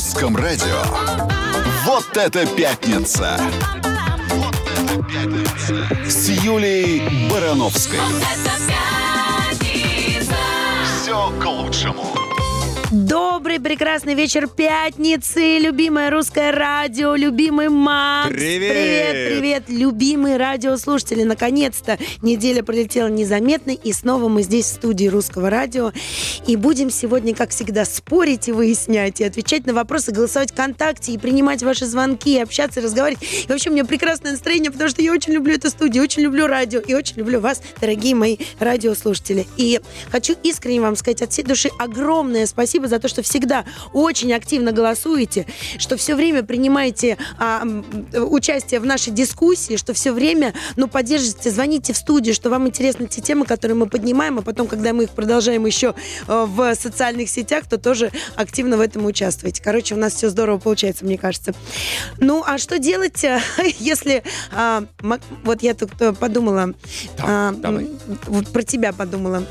русском радио. Вот это пятница! Вот это пятница! С Юлией Барановской. Все к лучшему. Добрый, прекрасный вечер пятницы, любимое русское радио, любимый Макс. Привет! Привет, привет, любимые радиослушатели. Наконец-то неделя пролетела незаметно, и снова мы здесь в студии русского радио. И будем сегодня, как всегда, спорить и выяснять, и отвечать на вопросы, голосовать ВКонтакте, и принимать ваши звонки, и общаться, и разговаривать. И вообще у меня прекрасное настроение, потому что я очень люблю эту студию, очень люблю радио, и очень люблю вас, дорогие мои радиослушатели. И хочу искренне вам сказать от всей души огромное спасибо за то, что всегда очень активно голосуете, что все время принимаете а, участие в нашей дискуссии, что все время ну, поддержите, звоните в студию, что вам интересны те темы, которые мы поднимаем, а потом, когда мы их продолжаем еще э, в социальных сетях, то тоже активно в этом участвуете. Короче, у нас все здорово получается, мне кажется. Ну, а что делать, э, если... а, вот я тут э, подумала... а, давай. вот про тебя подумала.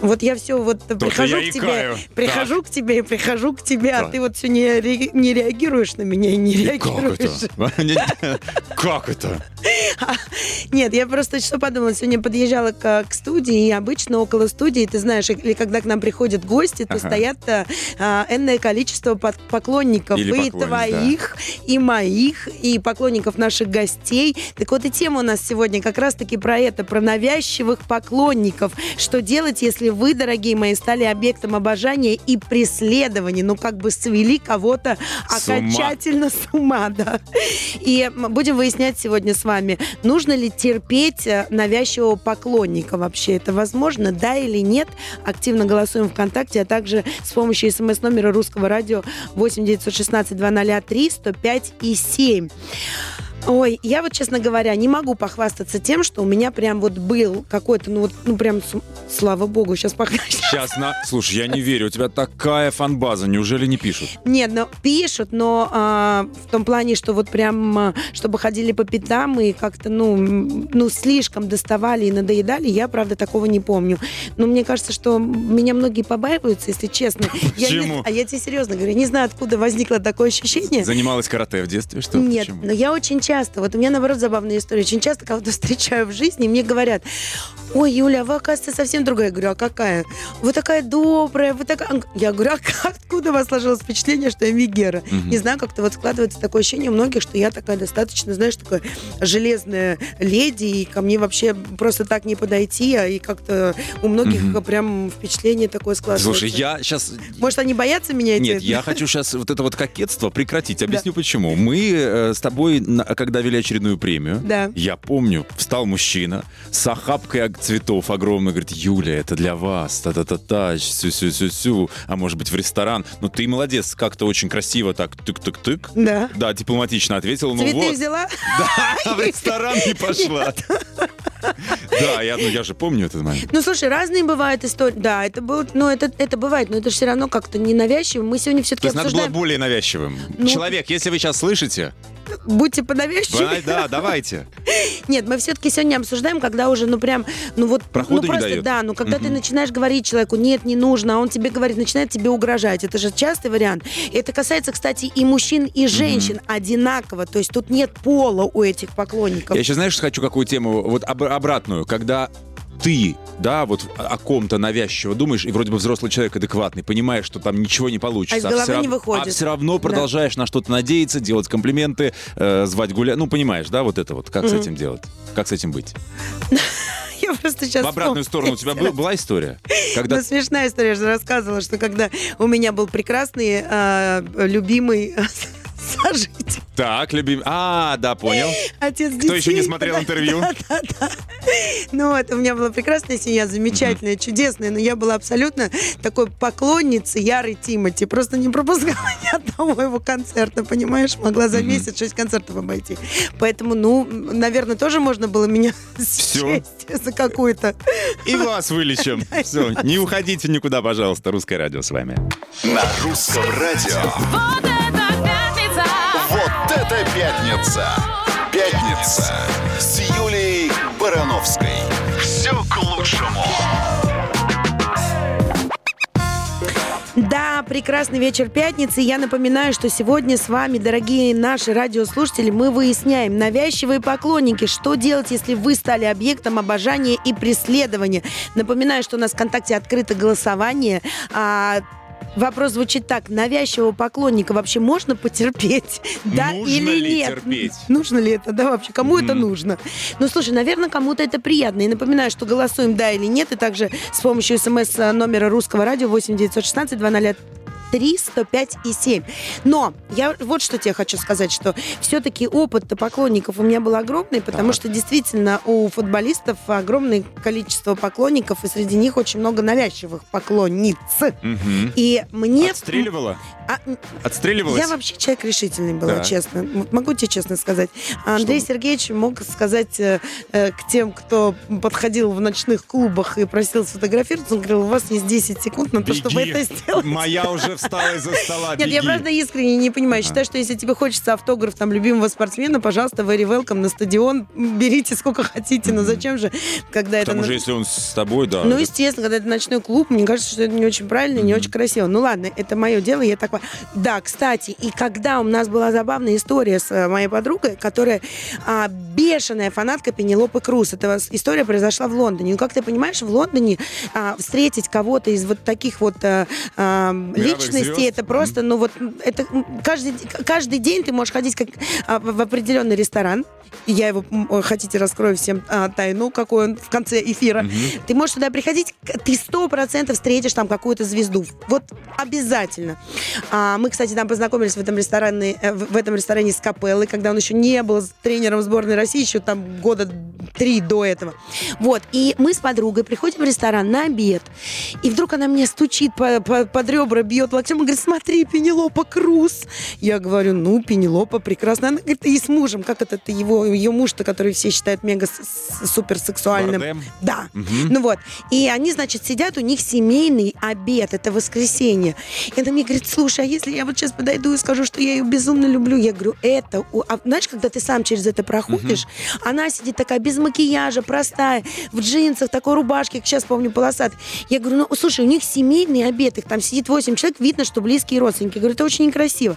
Вот я все вот прихожу я к тебе, прихожу к тебе и прихожу к тебе, а Так. ты вот все не, ре- не реагируешь на меня и не Как реагируешь. это? Как это? Нет, я просто что подумала, сегодня подъезжала к, к студии, и обычно около студии, ты знаешь, или когда к нам приходят гости, то Ага. стоят а, а, энное количество под- поклонников, Или и твоих, и моих, и поклонников наших гостей. Так вот и тема у нас сегодня как раз-таки про это, про навязчивых поклонников. Что делать, если вы, дорогие мои, стали объектом обожания и преследования, ну как бы свели кого-то С окончательно с ума, да. И будем выяснять сегодня с вами, нужно ли терпеть э, навязчивого поклонника вообще. Это возможно, да или нет? Активно голосуем ВКонтакте, а также с помощью смс-номера русского радио 8 916 203 105 и 7. Ой, я вот, честно говоря, не могу похвастаться тем, что у меня прям вот был какой-то, ну вот, ну прям, слава богу, сейчас пока... Сейчас на... Слушай, я не верю, у тебя такая фанбаза, неужели не пишут? Нет, ну пишут, но а, в том плане, что вот прям, а, чтобы ходили по пятам и как-то, ну, ну, слишком доставали и надоедали, я, правда, такого не помню. Но мне кажется, что меня многие побаиваются, если честно. Я не- Почему? а я тебе серьезно говорю, не знаю, откуда возникло такое ощущение. Занималась карате в детстве, что? Нет, Почему? но я очень часто, вот у меня наоборот забавная история, очень часто кого-то встречаю в жизни, и мне говорят, ой, Юля, а вы, оказывается, совсем другая. Я говорю, а какая? Вы такая добрая, вы такая... Я говорю, а как- откуда у вас сложилось впечатление, что я Мегера? Мгм. Не знаю, как-то вот складывается такое ощущение у многих, что я такая достаточно, знаешь, такая железная леди, и ко мне вообще просто так не подойти, а и как-то у многих Мгм. прям впечатление такое складывается. Слушай, я сейчас... Может, они боятся меня? Нет, я хочу сейчас вот это вот кокетство прекратить. Объясню почему. Мы э, с тобой, когда вели очередную премию, Да. я помню, встал мужчина с охапкой цветов огромной, говорит, Юля, это для вас, та-та-та-та, сю-сю-сю-сю, а может быть в ресторан. Ну ты молодец, как-то очень красиво так тык-тык-тык. Да. Да, дипломатично ответил. Ну Цветы вот, взяла? да, в ресторан не пошла. Да, я, ну, я же помню этот момент. Ну, слушай, разные бывают истории. Да, это было, ну, это, это бывает, но это же все равно как-то ненавязчиво. Мы сегодня все-таки есть надо было обсуждаем. более навязчивым. Ну- Человек, если вы сейчас слышите, Будьте понавязчивы. да, да, давайте. Нет, мы все-таки сегодня обсуждаем, когда уже, ну, прям, ну, вот... Проходу ну, не просто, дает. да, ну, когда ты начинаешь говорить человеку, нет, не нужно, а он тебе говорит, начинает тебе угрожать. Это же частый вариант. Это касается, кстати, и мужчин, и женщин одинаково. То есть тут нет пола у этих поклонников. Я еще, знаешь, хочу какую тему, вот об- обратную, когда ты, да, вот о ком-то навязчиво думаешь, и вроде бы взрослый человек адекватный, понимаешь, что там ничего не получится. А из головы все не выходит. А все равно Да. продолжаешь на что-то надеяться, делать комплименты, э, звать гулять. Ну, понимаешь, да, вот это вот. Как с Мгм. этим делать? Как с этим быть? Я просто сейчас... В обратную сторону у тебя был- была история? Когда Ну, смешная история, я же рассказывала, что когда у меня был прекрасный, э, любимый сожитель, Так, любим. А, да, понял. отец детей. Кто еще не смотрел Да, интервью? Да, да, да. Ну, вот, у меня была прекрасная семья, замечательная, чудесная, но я была абсолютно такой поклонницей ярой Тимати. Просто не пропускала ни одного его концерта, понимаешь? Могла за месяц шесть концертов обойти. Поэтому, ну, наверное, тоже можно было меня счесть за какую-то... И вас вылечим. Все, не уходите никуда, пожалуйста. Русское радио с вами. На русском радио. Это пятница! Пятница с Юлией Барановской. Все к лучшему. Да, прекрасный вечер пятницы. Я напоминаю, что сегодня с вами, дорогие наши радиослушатели, мы выясняем навязчивые поклонники, что делать, если вы стали объектом обожания и преследования. Напоминаю, что у нас в ВКонтакте открыто голосование. А, Вопрос звучит так. Навязчивого поклонника вообще можно потерпеть? Да Нужно или ли нет? терпеть? Нужно ли это? Да, вообще, кому это Мгм. нужно? Ну, слушай, наверное, кому-то это приятно. И напоминаю, что голосуем да или нет. И также с помощью смс номера русского радио 8 916 203 105 и 7. Но я вот что тебе хочу сказать, что все-таки опыт поклонников у меня был огромный, потому Так. что действительно у футболистов огромное количество поклонников, и среди них очень много навязчивых поклонниц. Мгм. И мне... Отстреливала? А, Отстреливалась? я вообще человек решительный была, Да. честно. Могу тебе честно сказать. Андрей Что? Сергеевич мог сказать э, э, к тем, кто подходил в ночных клубах и просил сфотографироваться, он говорил, у вас есть 10 секунд на то, чтобы Беги. это сделать. Моя уже встала из-за стола, Нет, я правда искренне не понимаю. Считаю, что если тебе хочется автограф там любимого спортсмена, пожалуйста, very welcome на стадион. Берите сколько хотите, но зачем же, когда это... тому на- же, если он с тобой, да. Ну, естественно, когда это ночной клуб, мне кажется, что это не очень правильно, не очень красиво. Ну ладно, это мое дело, я так... Да, кстати, и когда у нас была забавная история с э, моей подругой, которая а, бешеная фанатка Пенелопы Круз. Эта история произошла в Лондоне. Ну, как ты понимаешь, в Лондоне а, встретить кого-то из вот таких вот а, а, личностей, звезд? это просто, ну вот, это каждый, каждый день ты можешь ходить как, а, в определенный ресторан, я его, хотите, раскрою всем а, тайну, какой он в конце эфира. Мгм. Ты можешь туда приходить, ты сто процентов встретишь там какую-то звезду. Вот обязательно. А, мы, кстати, там познакомились в этом ресторане, э, в в этом ресторане с Капеллой, когда он еще не был тренером сборной России, еще там года три до этого. Вот. И мы с подругой приходим в ресторан на обед, и вдруг она мне стучит по- по- под ребра, бьет локтем и говорит, смотри, Пенелопа Круз. Я говорю, ну, Пенелопа прекрасно. Она говорит, и с мужем, как это ты его, ее муж-то, который все считают мега с- с- суперсексуальным. Бардем? Да. Мгм. Ну вот. И они, значит, сидят, у них семейный обед, это воскресенье. И она мне говорит, слушай, а если я вот сейчас подойду и скажу, что я ее безумно люблю? Я говорю, это... А знаешь, когда ты сам через это проходишь, она сидит такая без макияжа, простая, в джинсах, такой рубашке, как сейчас помню, полосатый. Я говорю, ну, слушай, у них семейный обед, их там сидит 8 человек, видно, что близкие родственники. Говорю, это очень некрасиво.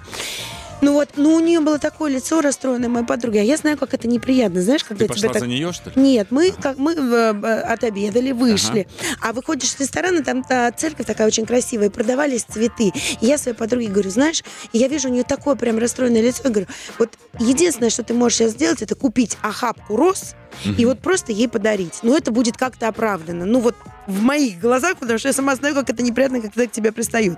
Ну вот, ну у нее было такое лицо расстроенное, моя подруга. А я знаю, как это неприятно, знаешь, когда Ты тебя так... за нее, что ли? Нет, мы как мы э, э, отобедали, вышли. А выходишь из ресторана, там та церковь такая очень красивая, продавались цветы. И я своей подруге говорю, знаешь, я вижу у нее такое прям расстроенное лицо, я говорю, вот единственное, что ты можешь сейчас сделать, это купить охапку роз и вот просто ей подарить. Но это будет как-то оправдано. Ну вот в моих глазах, потому что я сама знаю, как это неприятно, когда к тебе пристают.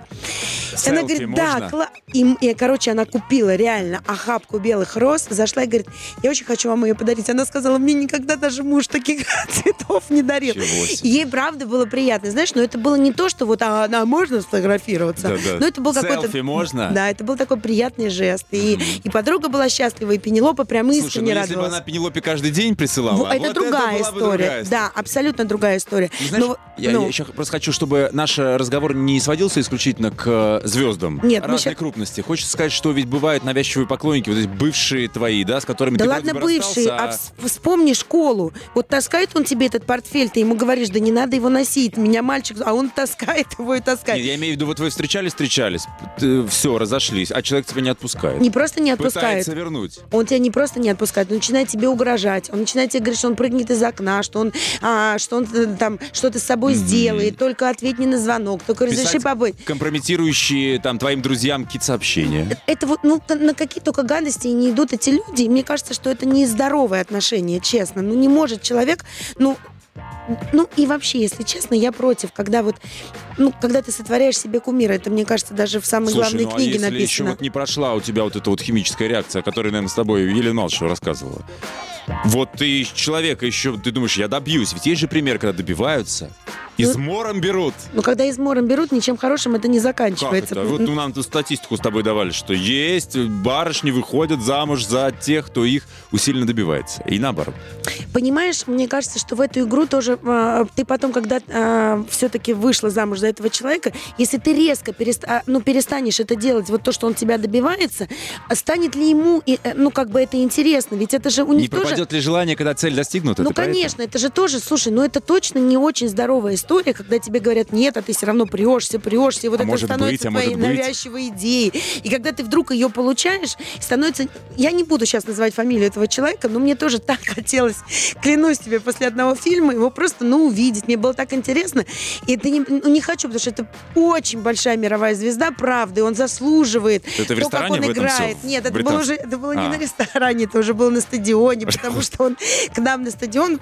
И она Селфи говорит, да, кла-». И, и, короче, она купила реально охапку белых роз, зашла и говорит, я очень хочу вам ее подарить. Она сказала, мне никогда даже муж таких цветов не дарил. Ей правда было приятно. Знаешь, но это было не то, что вот а, она можно сфотографироваться. Да-да. Но это был какой-то... Селфи можно? Да, это был такой приятный жест. И, и подруга была счастлива, и Пенелопа прям Слушай, ну искренне если бы радовалась. она Пенелопе каждый день присылала, Вот это вот другая бы история. другая. Да, абсолютно другая история. Ну, знаешь, Но- я, ну, еще просто хочу, чтобы наш э, разговор не сводился исключительно к э, звездам Нет, разной ща- крупности. Хочется сказать, что ведь бывают навязчивые поклонники, вот эти бывшие твои, да, с которыми Да ты ладно, вроде бы бывший, а вспомни школу. Вот таскает он тебе этот портфель, ты ему говоришь, да не надо его носить, меня мальчик, а он таскает его и таскает. Нет, я имею в виду, вот вы встречались, встречались, все, разошлись, а человек тебя не отпускает. Не просто не отпускает. Пытается вернуть. Он тебя не просто не отпускает, он начинает тебе угрожать, он начинает тебе говорить, что он прыгнет из окна, что он, а, что он э, там что-то с собой сделает, только ответь мне на звонок, только разреши Писать побыть. компрометирующие там твоим друзьям какие-то сообщения. Это вот, ну, на какие только гадости не идут эти люди. И мне кажется, что это не здоровые отношения, честно. Ну, не может человек, ну, ну и вообще, если честно, я против, когда вот, ну, когда ты сотворяешь себе кумира, это, мне кажется, даже в самой Слушай, главной ну а книге если еще написано. вот не прошла у тебя вот эта вот химическая реакция, о которой, наверное, с тобой Елена Малышева рассказывала. Вот ты человека еще, ты думаешь, я добьюсь. Ведь есть же пример, когда добиваются, измором берут. Ну, когда измором берут, ничем хорошим это не Как заканчивается. это? Вот ну, нам тут статистику с тобой давали, что есть барышни выходят замуж за тех, кто их усиленно добивается. И наоборот. Понимаешь, мне кажется, что в эту игру тоже а, ты потом, когда все-таки вышла замуж за этого человека, если ты резко перест- а, ну, перестанешь это делать, вот то, что он тебя добивается, а станет ли ему, и, э, ну, как бы это интересно? Ведь это же у Не них тоже... пропадет ли желание, когда цель достигнута? Ну, конечно, это же тоже, слушай, ну это точно не очень здоровая история. История, когда тебе говорят нет, а ты все равно прешься, прешься, и вот А это становится быть, а твоей навязчивой идеей. И когда ты вдруг ее получаешь, становится... Я не буду сейчас называть фамилию этого человека, но мне тоже так хотелось, клянусь тебе, после одного фильма его просто, ну, увидеть. Мне было так интересно. И это не, ну, не хочу, потому что это очень большая мировая звезда, правда, и он заслуживает. Это в То, как ресторане он играет. Нет, это было уже это было не А. на ресторане, это уже было на стадионе, потому что он к нам на стадион,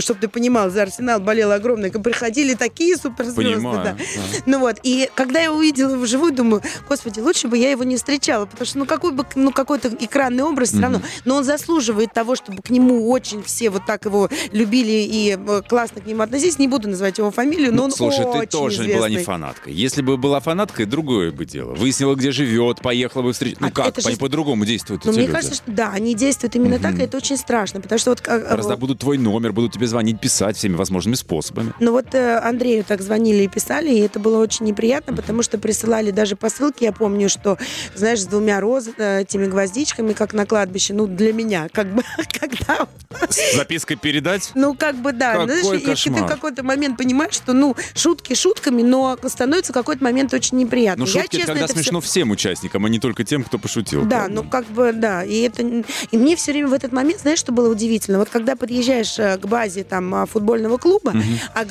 чтобы ты понимал, за Арсенал болел огромное, приходили такие суперзвезды. Понимаю, да. да. Ну вот, и когда я увидела его вживую, думаю, господи, лучше бы я его не встречала, потому что, ну, какой бы, ну, какой-то экранный образ все равно, но он заслуживает того, чтобы к нему очень все вот так его любили и э, классно к нему относились. Не буду называть его фамилию, но он Слушай, очень ты тоже известный. была не фанаткой. Если бы была фанаткой, другое бы дело. Выяснила, где живет, поехала бы встретить. Ну А как, же- по-другому действуют эти мне люди. кажется, что да, они действуют именно так, Мгм. и это очень страшно, потому что вот как, э, Раздобудут твой номер, будут тебе звонить, писать всеми возможными способами. Ну вот э, Андрею так звонили и писали, и это было очень неприятно, потому что присылали даже посылки. Я помню, что, знаешь, с двумя роз, э, этими гвоздичками, как на кладбище. Ну, для меня, как бы, когда... С запиской передать? Ну, как бы, да. Какой знаешь, и ты кошмар. в какой-то момент понимаешь, что, ну, шутки шутками, но становится в какой-то момент очень неприятно. Ну, Я, шутки это честно, когда это смешно всем участникам, а не только тем, кто пошутил. Да, правда? ну как бы, да. И, это, и мне все время в этот момент, знаешь, что было удивительно? Вот когда подъезжаешь э, к базе там а, футбольного клуба,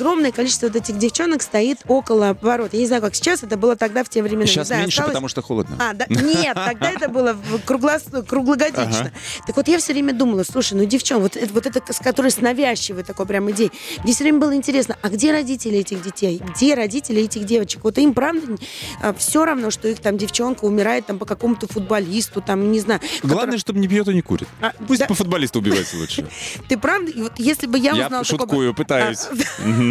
огромное количество вот этих девчонок стоит около ворот. Я не знаю, как сейчас, это было тогда в те времена. Сейчас знаю, меньше, осталось- потому что холодно. а, да, нет, тогда это было круглос- круглогодично. Так вот я все время думала, слушай, ну девчон, вот, это- вот это, с которой с навязчивой такой прям идеей, мне все время было интересно, а где родители этих детей? Где родители этих девочек? Вот им, правда, все равно, что их там девчонка умирает там по какому-то футболисту, там, не знаю. Главное, чтобы не пьет и не курит. А, Пусть да. по футболисту убивается лучше. Ты правда? Если бы я Я узнала такого- шуткую, пытаюсь.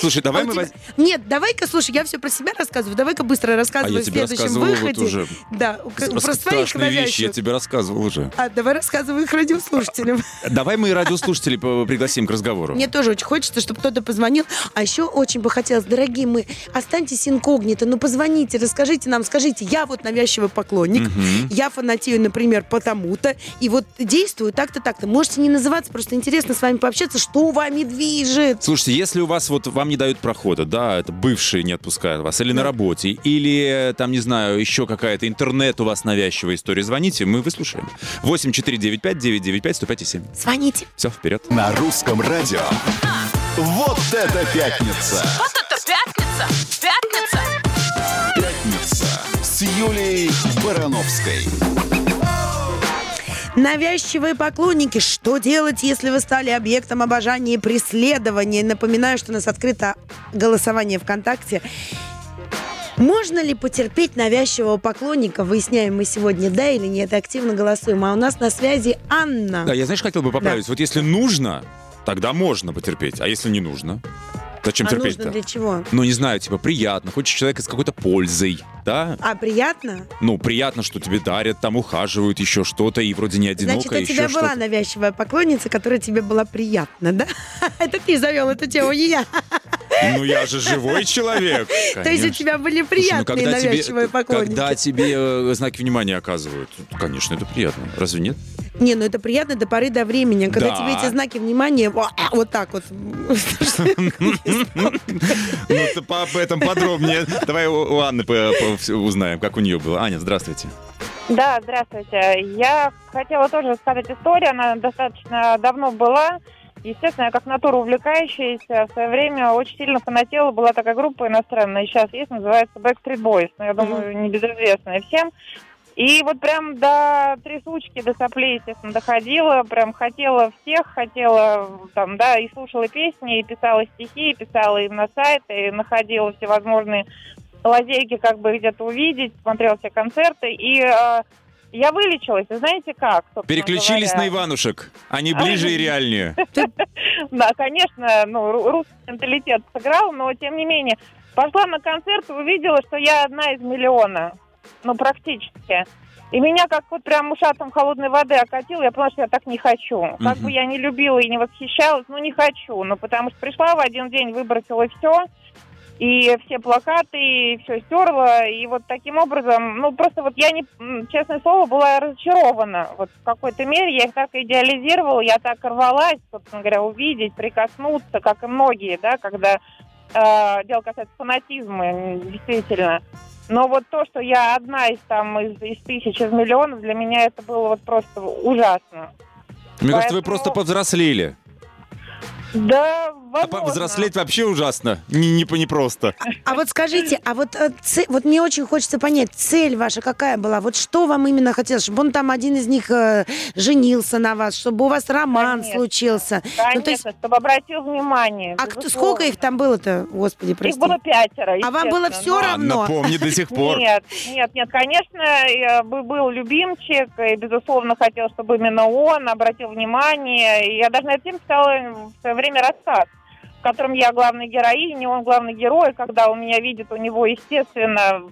Слушай, давай А мы... тебя- воз- Нет, давай-ка, слушай, я все про себя рассказываю. Давай-ка быстро А рассказывай я в тебе следующем рассказывал вот выходе. уже. Да, про своих вещи я тебе рассказывал уже. А, давай рассказывай их радиослушателям. Давай мы радиослушателей пригласим к разговору. Мне тоже очень хочется, чтобы кто-то позвонил. А еще очень бы хотелось, дорогие мы, останьтесь инкогнито, ну позвоните, расскажите нам, скажите, я вот навязчивый поклонник, я фанатею, например, потому-то, и вот действую так-то, так-то. Можете не называться, просто интересно с вами пообщаться, что вами движет. Слушайте, если у вас вот вам не дают прохода, да, это бывшие не отпускают вас, или на работе, или там, не знаю, еще какая-то интернет у вас навязчивая история, звоните, мы выслушаем. 8495 995 105 7. Звоните. Все, вперед. На русском радио. Вот это пятница! Вот это пятница! Пятница! Пятница с Юлией Барановской. Навязчивые поклонники, что делать, если вы стали объектом обожания и преследования? Напоминаю, что у нас открыто голосование ВКонтакте. Можно ли потерпеть навязчивого поклонника? Выясняем мы сегодня, да или нет. Активно голосуем. А у нас на связи Анна. Да, я, знаешь, хотел бы поправить. Вот если нужно, тогда можно потерпеть, а если не нужно, зачем а терпеть-то? нужно для чего? Ну, не знаю, типа, приятно, хочешь человека с какой-то пользой, да? А приятно? Ну, приятно, что тебе дарят, там ухаживают, еще что-то, и вроде не одиноко, Значит, у тебя была навязчивая поклонница, которая тебе была приятна, да? Это ты завел эту тему, не я. Ну, я же живой человек. То есть у тебя были Слушай, ну, приятные когда тебе- навязчивые поклонники. Когда тебе э, знаки внимания оказывают, конечно, это приятно. Разве нет? Не, ну это приятно до поры до времени. Когда Да. тебе эти знаки внимания во- вот так вот. Ну, ты об этом подробнее. Давай у Анны узнаем, как у нее было. Аня, здравствуйте. Да, здравствуйте. Я хотела тоже рассказать историю. Она достаточно давно была. Естественно, я как натура увлекающаяся в свое время очень сильно фанатела. Была такая группа иностранная, сейчас есть, называется Backstreet Boys. Но я думаю, небезызвестная всем. И вот прям до трясучки, до соплей, естественно, доходила. Прям хотела всех, хотела там, да, и слушала песни, и писала стихи, и писала им на сайт, и находила всевозможные лазейки, как бы где-то увидеть, смотрела все концерты. И э, я вылечилась. И знаете как? Переключились на говоря? Иванушек. Они ближе и реальнее. Да, конечно, ну, ру- русский менталитет сыграл, но тем не менее. Пошла на концерт и увидела, что я одна из миллиона. Ну, практически. И меня как вот прям ушатом холодной воды окатило, я поняла, что я так не хочу. Как бы я не любила и не восхищалась, ну не хочу. Ну, потому что пришла в один день, выбросила все. И все плакаты, и все стерла, и вот таким образом, ну, просто вот я, не, честное слово, была разочарована. Вот в какой-то мере я их так идеализировала, я так рвалась, собственно говоря, увидеть, прикоснуться, как и многие, да, когда э, дело касается фанатизма, действительно. Но вот то, что я одна из там из, из тысяч, из миллионов, для меня это было вот просто ужасно. Мне кажется, вы Поэтому- просто повзрослели. Да, А возможно. повзрослеть вообще ужасно. Не, не, не просто. А вот скажите, а вот, э, це- вот мне очень хочется понять, цель ваша какая была? Вот что вам именно хотелось? Чтобы он там один из них э, женился на вас, чтобы у вас роман Конечно. случился? Конечно, Ну, то есть- чтобы обратил внимание. а кто, сколько их там было-то, господи, Их прости? было пятеро. А вам было всё но- равно? Анна, помни до сих пор. Нет, нет, нет, конечно, я бы был любимчик, и, безусловно, хотел, чтобы именно он обратил внимание. Я даже на тему писала в свое время рассказ, в котором я главная героиня, он главный герой. Когда он меня видит, у него, естественно,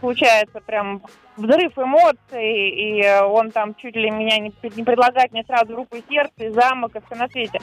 случается прям взрыв эмоций, и он там чуть ли меня не, не предлагает мне сразу руку и сердце, и замок, и все на свете.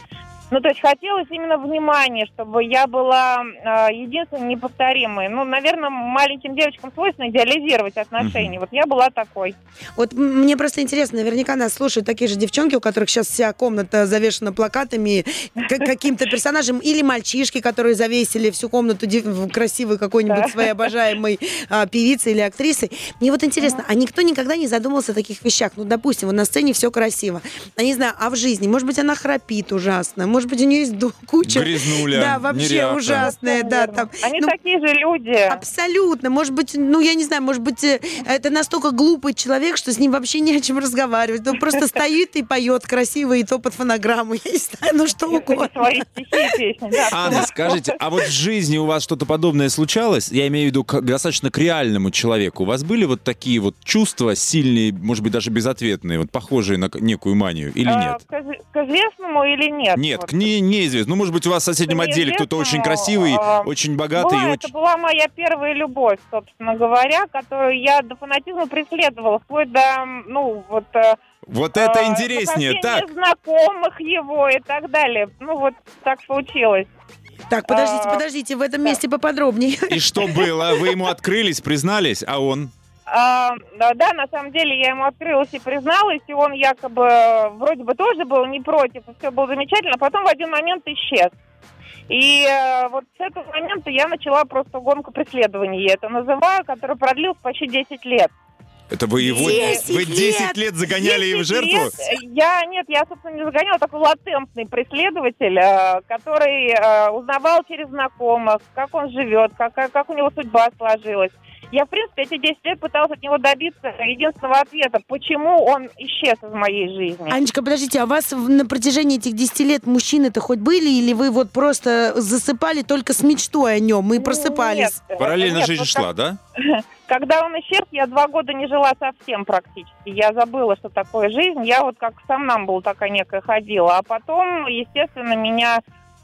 Ну, то есть хотелось именно внимания, чтобы я была э, единственной неповторимой. Ну, наверное, маленьким девочкам свойственно идеализировать отношения. Вот я была такой. Вот мне просто интересно, наверняка нас слушают такие же девчонки, у которых сейчас вся комната завешена плакатами, каким-то персонажем, или мальчишки, которые завесили всю комнату красивой какой-нибудь Да. своей обожаемой а, певицей или актрисой. Мне вот интересно, а никто никогда не задумывался о таких вещах? Ну, допустим, вот на сцене все красиво. Я не знаю, а в жизни? Может быть, она храпит ужасно, может быть, у нее есть куча... Грязнуля, Да, вообще неряха. ужасная, да, там. Они ну, такие же люди. Абсолютно. Может быть, ну, я не знаю, может быть, э, это настолько глупый человек, что с ним вообще не о чем разговаривать. Он просто стоит и поет красиво, и то под фонограмму. Я не знаю, ну что угодно. Свои стихи и песни. Да, Анна, скажите, а вот в жизни у вас что-то подобное случалось? Я имею в виду к- достаточно к реальному человеку. У вас были вот такие вот чувства сильные, может быть, даже безответные, вот похожие на некую манию или А, нет? К известному или нет? Нет, Вот. Не, неизвестно. Ну, может быть, у вас в соседнем отделе кто-то очень красивый, а, очень богатый Была, и это была моя первая любовь, собственно говоря, которую я до фанатизма преследовала, вплоть до, ну, вот... э, Вот это э, интереснее, нахождения так. знакомых его и так далее. Ну, вот так случилось. Так, подождите, А, подождите, в этом месте поподробнее. И что было? Вы ему открылись, признались, а он? А, да, на самом деле я ему открылась и призналась, и он якобы э, вроде бы тоже был не против, и все было замечательно, а потом в один момент исчез. И э, вот с этого момента я начала просто гонку преследований, я это называю, которая продлилась почти 10 лет. Это вы его... 10 Вы 10 лет! лет загоняли и в 10 жертву? лет, Я, нет, я, собственно, не загоняла, такой латентный преследователь, э, который э, узнавал через знакомых, как он живет, как как у него судьба сложилась. Я, в принципе, эти 10 лет пыталась от него добиться единственного ответа, почему он исчез из моей жизни. Анечка, подождите, а у вас на протяжении этих 10 лет мужчины-то хоть были, или вы вот просто засыпали только с мечтой о нем и просыпались? Нет, Параллельно нет, жизнь вот шла, да? Когда он исчез, я два года не жила совсем практически. Я забыла, что такое жизнь. Я вот как сам нам был такая некая ходила. А потом, естественно, меня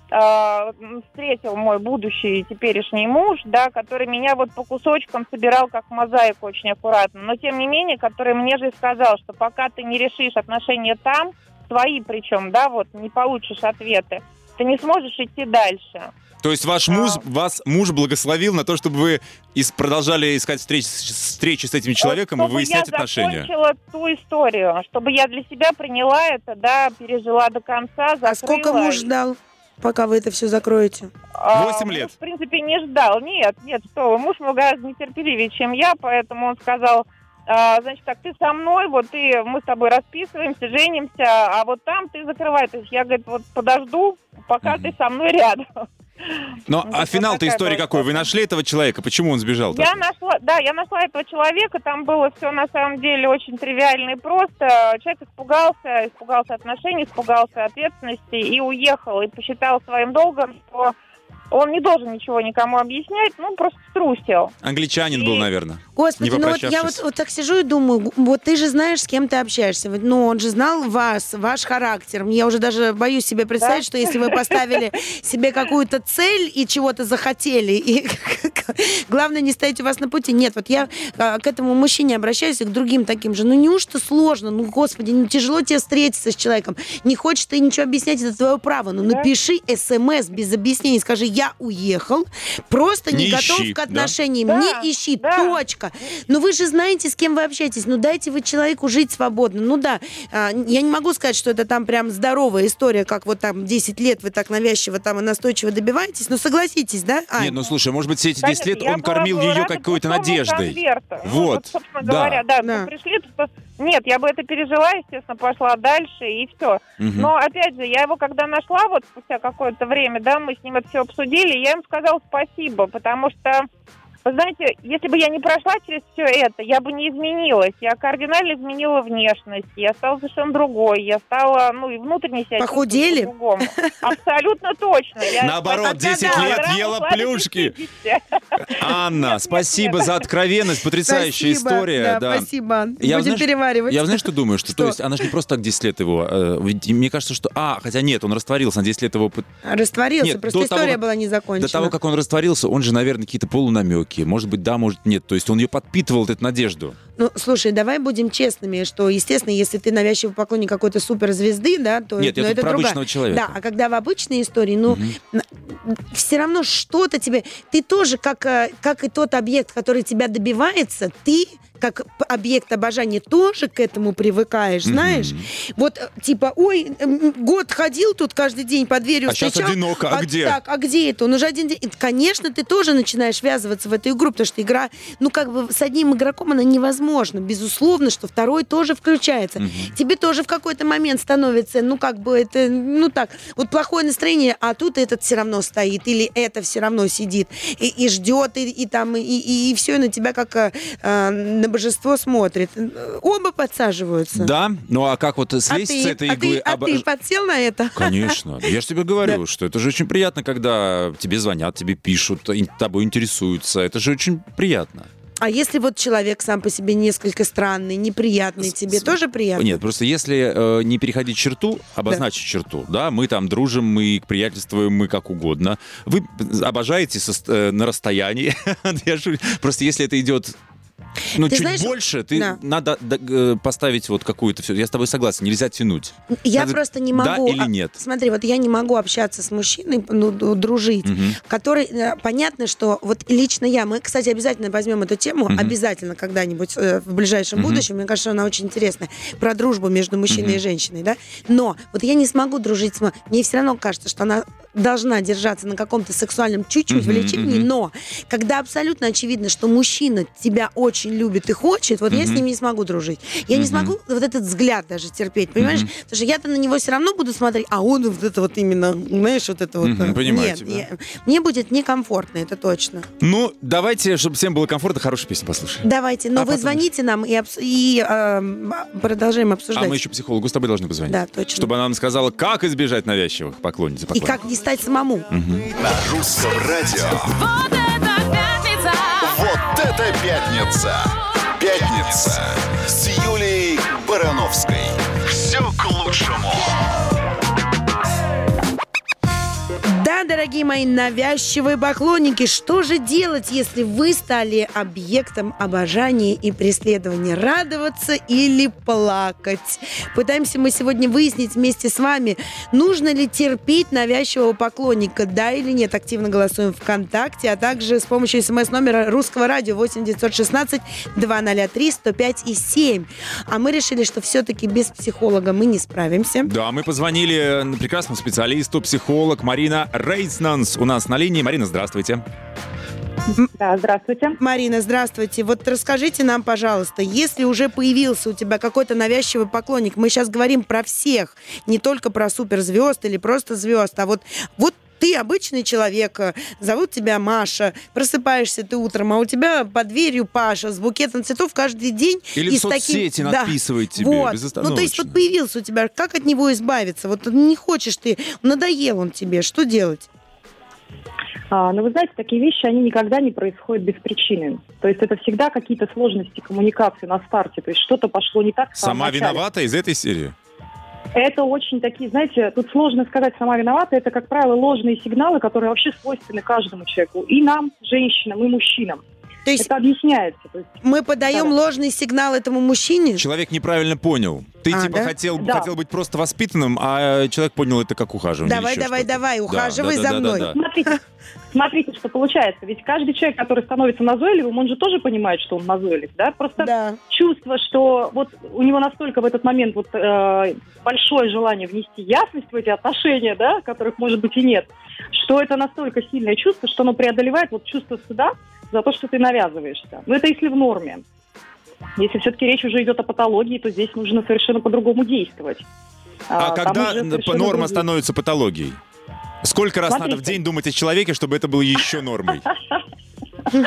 встретил мой будущий теперешний муж, да, который меня вот по кусочкам собирал как мозаику очень аккуратно. Но тем не менее, который мне же и сказал, что пока ты не решишь отношения там, свои причем, да, вот не получишь ответы, ты не сможешь идти дальше. То есть ваш муж, вас муж благословил на то, чтобы вы ис- продолжали искать встречи, с- встречи с этим человеком и чтобы выяснять я отношения? закончила ту историю, чтобы я для себя приняла это, да, пережила до конца, закрыла. А сколько муж ждал, пока вы это все закроете? А, Восемь муж, лет. в принципе, не ждал. Нет, нет, что вы, муж мой гораздо нетерпеливее, чем я, поэтому он сказал, а, значит, так, ты со мной, вот ты, мы с тобой расписываемся, женимся, а вот там ты закрывай. То есть я, говорит, вот подожду, пока Мгм. ты со мной рядом. Но, Ну, а финал-то была какой? Вы история. нашли этого человека? Почему он сбежал? Я нашла, да, я нашла этого человека, там было все на самом деле очень тривиально и просто. Человек испугался, испугался отношений, испугался ответственности и уехал, и посчитал своим долгом, что он не должен ничего никому объяснять, ну, просто струсил. Англичанин был, И- наверное. Господи, Не ну вот я вот, вот так сижу и думаю, вот ты же знаешь, с кем ты общаешься. Ну, он же знал вас, ваш характер. Я уже даже боюсь себе представить, Да? что если вы поставили себе какую-то цель и чего-то захотели, и главное не стоять у вас на пути. Нет, вот я а, к этому мужчине обращаюсь и к другим таким же. Ну, неужто сложно? Ну, господи, ну, тяжело тебе встретиться с человеком. Не хочешь ты ничего объяснять, это твое право. Ну, напиши смс без объяснений, скажи, я уехал, просто не, Не готов ищи, к да? отношениям, Да, не ищи, да. точка. Но вы же знаете, с кем вы общаетесь, ну дайте вы человеку жить свободно. Ну да, а, я не могу сказать, что это там прям здоровая история, как вот там 10 лет вы так навязчиво там и настойчиво добиваетесь, но согласитесь, да? Ань? Нет, ну слушай, может быть, все эти 10 Конечно, лет он кормил ее какой-то надеждой. конверту. Ну, Вот, собственно да. говоря, да. Да. мы пришли, нет, я бы это пережила, естественно, пошла дальше и все. Мгм. Но, опять же, я его когда нашла, вот спустя какое-то время, да, мы с ним это все обсудили, я им сказала спасибо, потому что, вы знаете, если бы я не прошла через все это, я бы не изменилась. Я кардинально изменила внешность, я стала совершенно другой, я стала, ну, и внутренне себя Похудели? по-другому. Абсолютно точно. Я Наоборот, спасибо 10 да, лет ела плюшки. 50. Анна, спасибо за откровенность, потрясающая Спасибо, история. Да, спасибо. Будем знаешь, переваривать. Я знаешь, что думаю? Что, Что? То есть она же не просто так 10 лет его... э, ведь мне кажется, что... А, хотя нет, он растворился, на 10 лет его... пот- Растворился, Нет, просто до того, история как- была не закончена. До того, как он растворился, он же, наверное, какие-то полунамеки. Может быть, да, может, нет. То есть он ее подпитывал, эту надежду. Ну, слушай, давай будем честными, что, естественно, если ты навязчивый поклонник какой-то суперзвезды, да, то Нет, я ну, это про другая. обычного человека. Да, а когда в обычной истории, ну, все равно что-то тебе... Ты тоже, как, э, как и тот объект, который тебя добивается, ты как объект обожания тоже к этому привыкаешь, знаешь? Вот, э, типа, ой, год ходил тут каждый день под дверью А встречал. одиноко, а где? Так, а где это? Он уже один день. И, Конечно, ты тоже начинаешь ввязываться в эту игру, потому что игра, ну, как бы с одним игроком она невозможна. Безусловно, что второй тоже включается. Тебе тоже в какой-то момент становится, ну, как бы это, ну, так, вот плохое настроение, а тут этот все равно стоит, или это все равно сидит и, и ждет, и, и там, и, и, все на тебя как э, э, на божество смотрит. Оба подсаживаются. Да? Ну а как вот А слезть ты, с этой а иглы? ты- а обо- ты подсел на это? Конечно. Я же тебе говорю, что это же очень приятно, когда тебе звонят, тебе пишут, тобой интересуются. Это же очень приятно. А если вот человек сам по себе несколько странный, неприятный, тебе с- тоже приятно? Нет, просто если э, не переходить черту, обозначить черту, да, мы там дружим, мы приятельствуем, мы как угодно. Вы обожаете со- э, на расстоянии. Просто если это идет ну, Ты чуть знаешь, больше, ты да. надо да, поставить вот какую-то все. Я с тобой согласен, нельзя тянуть. Я Надо просто не да могу. или а, нет? Смотри, вот я не могу общаться с мужчиной, ну, дружить, Мгм. который, э, понятно, что вот лично я, мы, кстати, обязательно возьмем эту тему, Мгм. обязательно когда-нибудь э, в ближайшем Мгм. будущем, мне кажется, она очень интересная, про дружбу между мужчиной и Мгм. женщиной, да, но вот я не смогу дружить с... Мне все равно кажется, что она должна держаться на каком-то сексуальном чуть-чуть Мгм, влечении, мгм. но когда абсолютно очевидно, что мужчина тебя очень любит и хочет, вот я с ним не смогу дружить. Я не Мгм. смогу вот этот взгляд даже терпеть, понимаешь? Мгм. Потому что я-то на него все равно буду смотреть, а он вот это вот именно, знаешь, вот это вот. Э, понимаю Нет, тебя. я- мне будет некомфортно, это точно. Ну, давайте, чтобы всем было комфортно, хорошую песню послушаем. Давайте, но А вы потом- звоните нам и, обс- и э, продолжаем обсуждать. А мы еще психологу с тобой должны позвонить. Да, точно. Чтобы она нам сказала, как избежать навязчивых поклонниц и как не стать самому. На русском радио. Это пятница! Пятница с Юлией Барановской. Все к лучшему. Да, дорогие мои навязчивые поклонники, что же делать, если вы стали объектом обожания и преследования? Радоваться или плакать? Пытаемся мы сегодня выяснить вместе с вами, нужно ли терпеть навязчивого поклонника, да или нет. Активно голосуем ВКонтакте, а также с помощью смс-номера русского радио 8 916 203 105 и 7. А мы решили, что все-таки без психолога мы не справимся. Да, мы позвонили прекрасному специалисту, психолог Марина Рейснанс у нас на линии. Марина, здравствуйте. Да, здравствуйте. Марина, здравствуйте. Вот расскажите нам, пожалуйста, если уже появился у тебя какой-то навязчивый поклонник, мы сейчас говорим про всех, не только про суперзвезд или просто звезд, а вот, вот ты обычный человек, э, зовут тебя Маша, просыпаешься ты утром, а у тебя под дверью Паша с букетом цветов каждый день. Или и в с таким- соцсети Да. надписывает тебе Вот. Ну, то есть вот появился у тебя, как от него избавиться? Вот не хочешь ты, надоел он тебе, что делать? А, но вы знаете, такие вещи, они никогда не происходят без причины. То есть это всегда какие-то сложности коммуникации на старте. То есть что-то пошло не так Сама виновата из этой серии? Это очень такие, знаете, тут сложно сказать сама виновата. Это, как правило, ложные сигналы, которые вообще свойственны каждому человеку. И нам, женщинам, и мужчинам. То есть это объясняется. То есть, мы подаем Да. ложный сигнал этому мужчине? Человек неправильно понял. Ты А, типа да? хотел, Да. хотел быть просто воспитанным, а человек понял это как ухаживание. Давай, давай, что-то. давай, Да, ухаживай да, за да, да, мной. да, да. Смотрите, смотрите, что получается. Ведь каждый человек, который становится назойливым, он же тоже понимает, что он назойлив, да? Просто Да. чувство, что вот у него настолько в этот момент вот э, большое желание внести ясность в эти отношения, да, которых может быть и нет, что это настолько сильное чувство, что оно преодолевает вот чувство стыда за то, что ты навязываешься. Но это если в норме. Если все-таки речь уже идет о патологии, то здесь нужно совершенно по-другому действовать. А там когда норма другие- становится патологией? Сколько раз надо в Смотрите. день думать о человеке, чтобы это было еще нормой?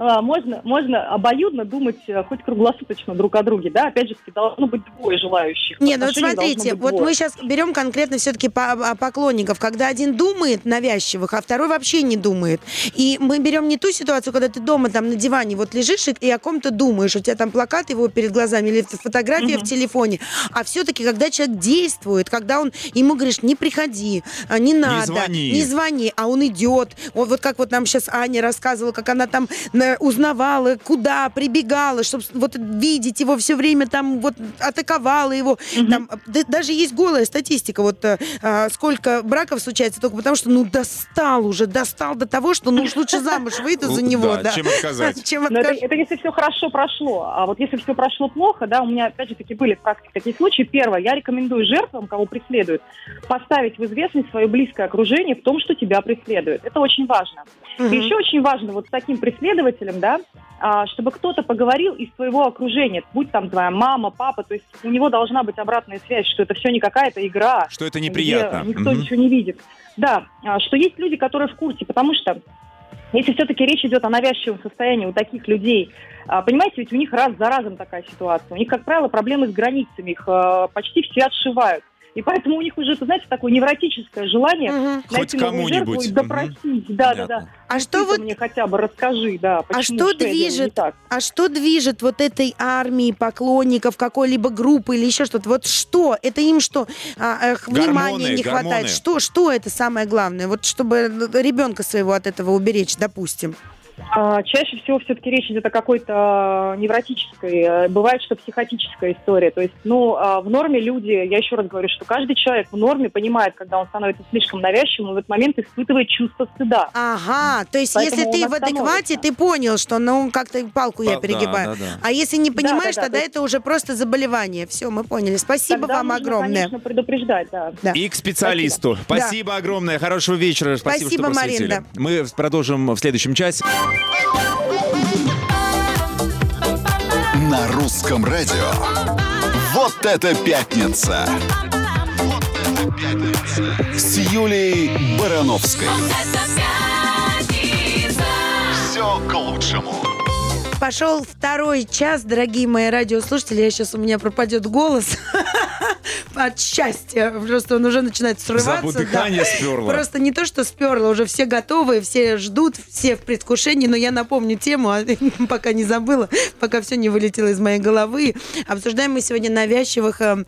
А, можно, можно обоюдно думать э, хоть круглосуточно друг о друге, да, опять же, должно быть двое желающих. Не, ну вот смотрите, вот двое. мы сейчас берем конкретно все-таки поклонников, когда один думает навязчивых, а второй вообще не думает. И мы берем не ту ситуацию, когда ты дома там на диване вот лежишь и, и о ком-то думаешь, у тебя там плакат его перед глазами или фотография в телефоне, а все-таки когда человек действует, когда он ему говоришь, не приходи, а, не надо, звони. не звони, а он идет. Вот, вот как вот нам сейчас Аня рассказывала, как она там э, узнавала, куда прибегала, чтобы вот видеть его все время там вот атаковала его. Там, да- даже есть голая статистика, вот э, а, сколько браков случается только потому, что ну достал уже, достал до того, что ну уж лучше замуж выйду за Ну, него, да, да. чем отказать. Чем это, если все хорошо прошло. А вот если все прошло плохо, да, у меня опять же таки были в практике такие случаи. Первое, я рекомендую жертвам, кого преследуют, поставить в известность свое близкое окружение в том, что тебя преследует. Это очень важно. И еще очень важно вот таким преследователем, да, а, чтобы кто-то поговорил из твоего окружения, будь там твоя мама, папа, то есть у него должна быть обратная связь, что это все не какая-то игра, Что это неприятно. никто Мгм. ничего не видит. Да, а, что есть люди, которые в курсе, потому что если все-таки речь идет о навязчивом состоянии у таких людей, а, понимаете, ведь у них раз за разом такая ситуация. У них, как правило, проблемы с границами, их почти все отшивают. И поэтому у них уже, это, знаете, такое невротическое желание. Хоть найти новую жертву кому-нибудь. и допросить. Да, да, да. Понятно. А что вот мне хотя бы расскажи, да, почему, что я делаю не движет? так? А что движет вот этой армией поклонников какой-либо группы или еще что-то? Вот что? Это им что? А, эх, Гормоны, внимания не гормоны. хватает? Что, что это самое главное? Вот чтобы ребенка своего от этого уберечь, допустим. А, Чаще всего все-таки речь идет о какой-то а, невротической, э, бывает, что психотическая история. То есть, ну, а, в норме люди, я еще раз говорю, что каждый человек в норме понимает, когда он становится слишком навязчивым, он в этот момент испытывает чувство стыда. Ага, то есть Поэтому если ты в адеквате, ты понял, что ну как-то палку я Да, перегибаю. да, да. А если не понимаешь, да, тогда то есть- это уже просто заболевание. Все, мы поняли. Спасибо Тогда вам нужно, огромное. конечно, предупреждать, да. Да. И к специалисту. Спасибо, огромное. Хорошего вечера. Спасибо, Спасибо, что. Маринда. Мы продолжим в следующем часе. На русском радио. Вот это пятница. Вот это пятница. С Юлией Барановской. Это пятница. Все к лучшему. Пошел второй час, дорогие мои радиослушатели. Я сейчас у меня пропадет голос от счастья. Просто он уже начинает срываться. Забу да. дыхание сперло. Просто не то, что сперло, уже все готовы, все ждут, все в предвкушении, но я напомню тему, а пока не забыла, пока все не вылетело из моей головы. Обсуждаем мы сегодня навязчивых э,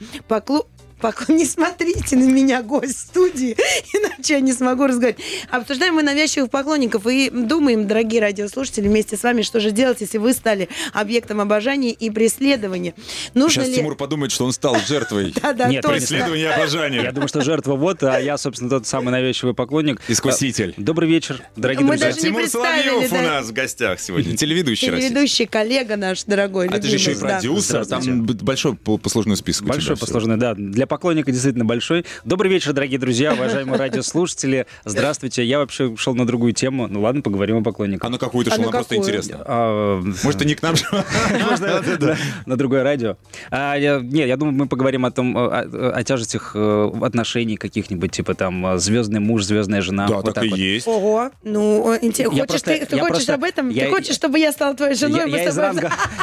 покло- Не смотрите на меня, гость студии, иначе я не смогу разговаривать. Обсуждаем мы навязчивых поклонников и думаем, дорогие радиослушатели, вместе с вами, что же делать, если вы стали объектом обожания и преследования. Нужно Сейчас ли... Тимур подумает, что он стал жертвой преследования и Я обожания. думаю, что жертва вот, а я, собственно, тот самый навязчивый поклонник. Искуситель. А, Добрый вечер, дорогие Мы друзья. даже Тимур Соловьев у нас в гостях сегодня. Телеведущий. Телеведущий коллега наш дорогой, А ты же еще и продюсер. Там большой по- послужной список Большой всего. послужный, да. Для поклонника действительно большой. Добрый вечер, дорогие друзья, уважаемые радиослушатели. Здравствуйте. Я вообще шел на другую тему. Ну ладно, поговорим о поклонниках. А на какую-то А шла, на нам просто какую? интересно. А, Может, и не к нам на- другое радио. А, я- Не, я думаю, мы поговорим о том, о, тяжестях э, отношений каких-нибудь, типа там звездный муж, звездная жена. Да, так и есть. Ого, ну, Хочешь, ты, ты хочешь об этом? ты хочешь, чтобы я стала твоей женой?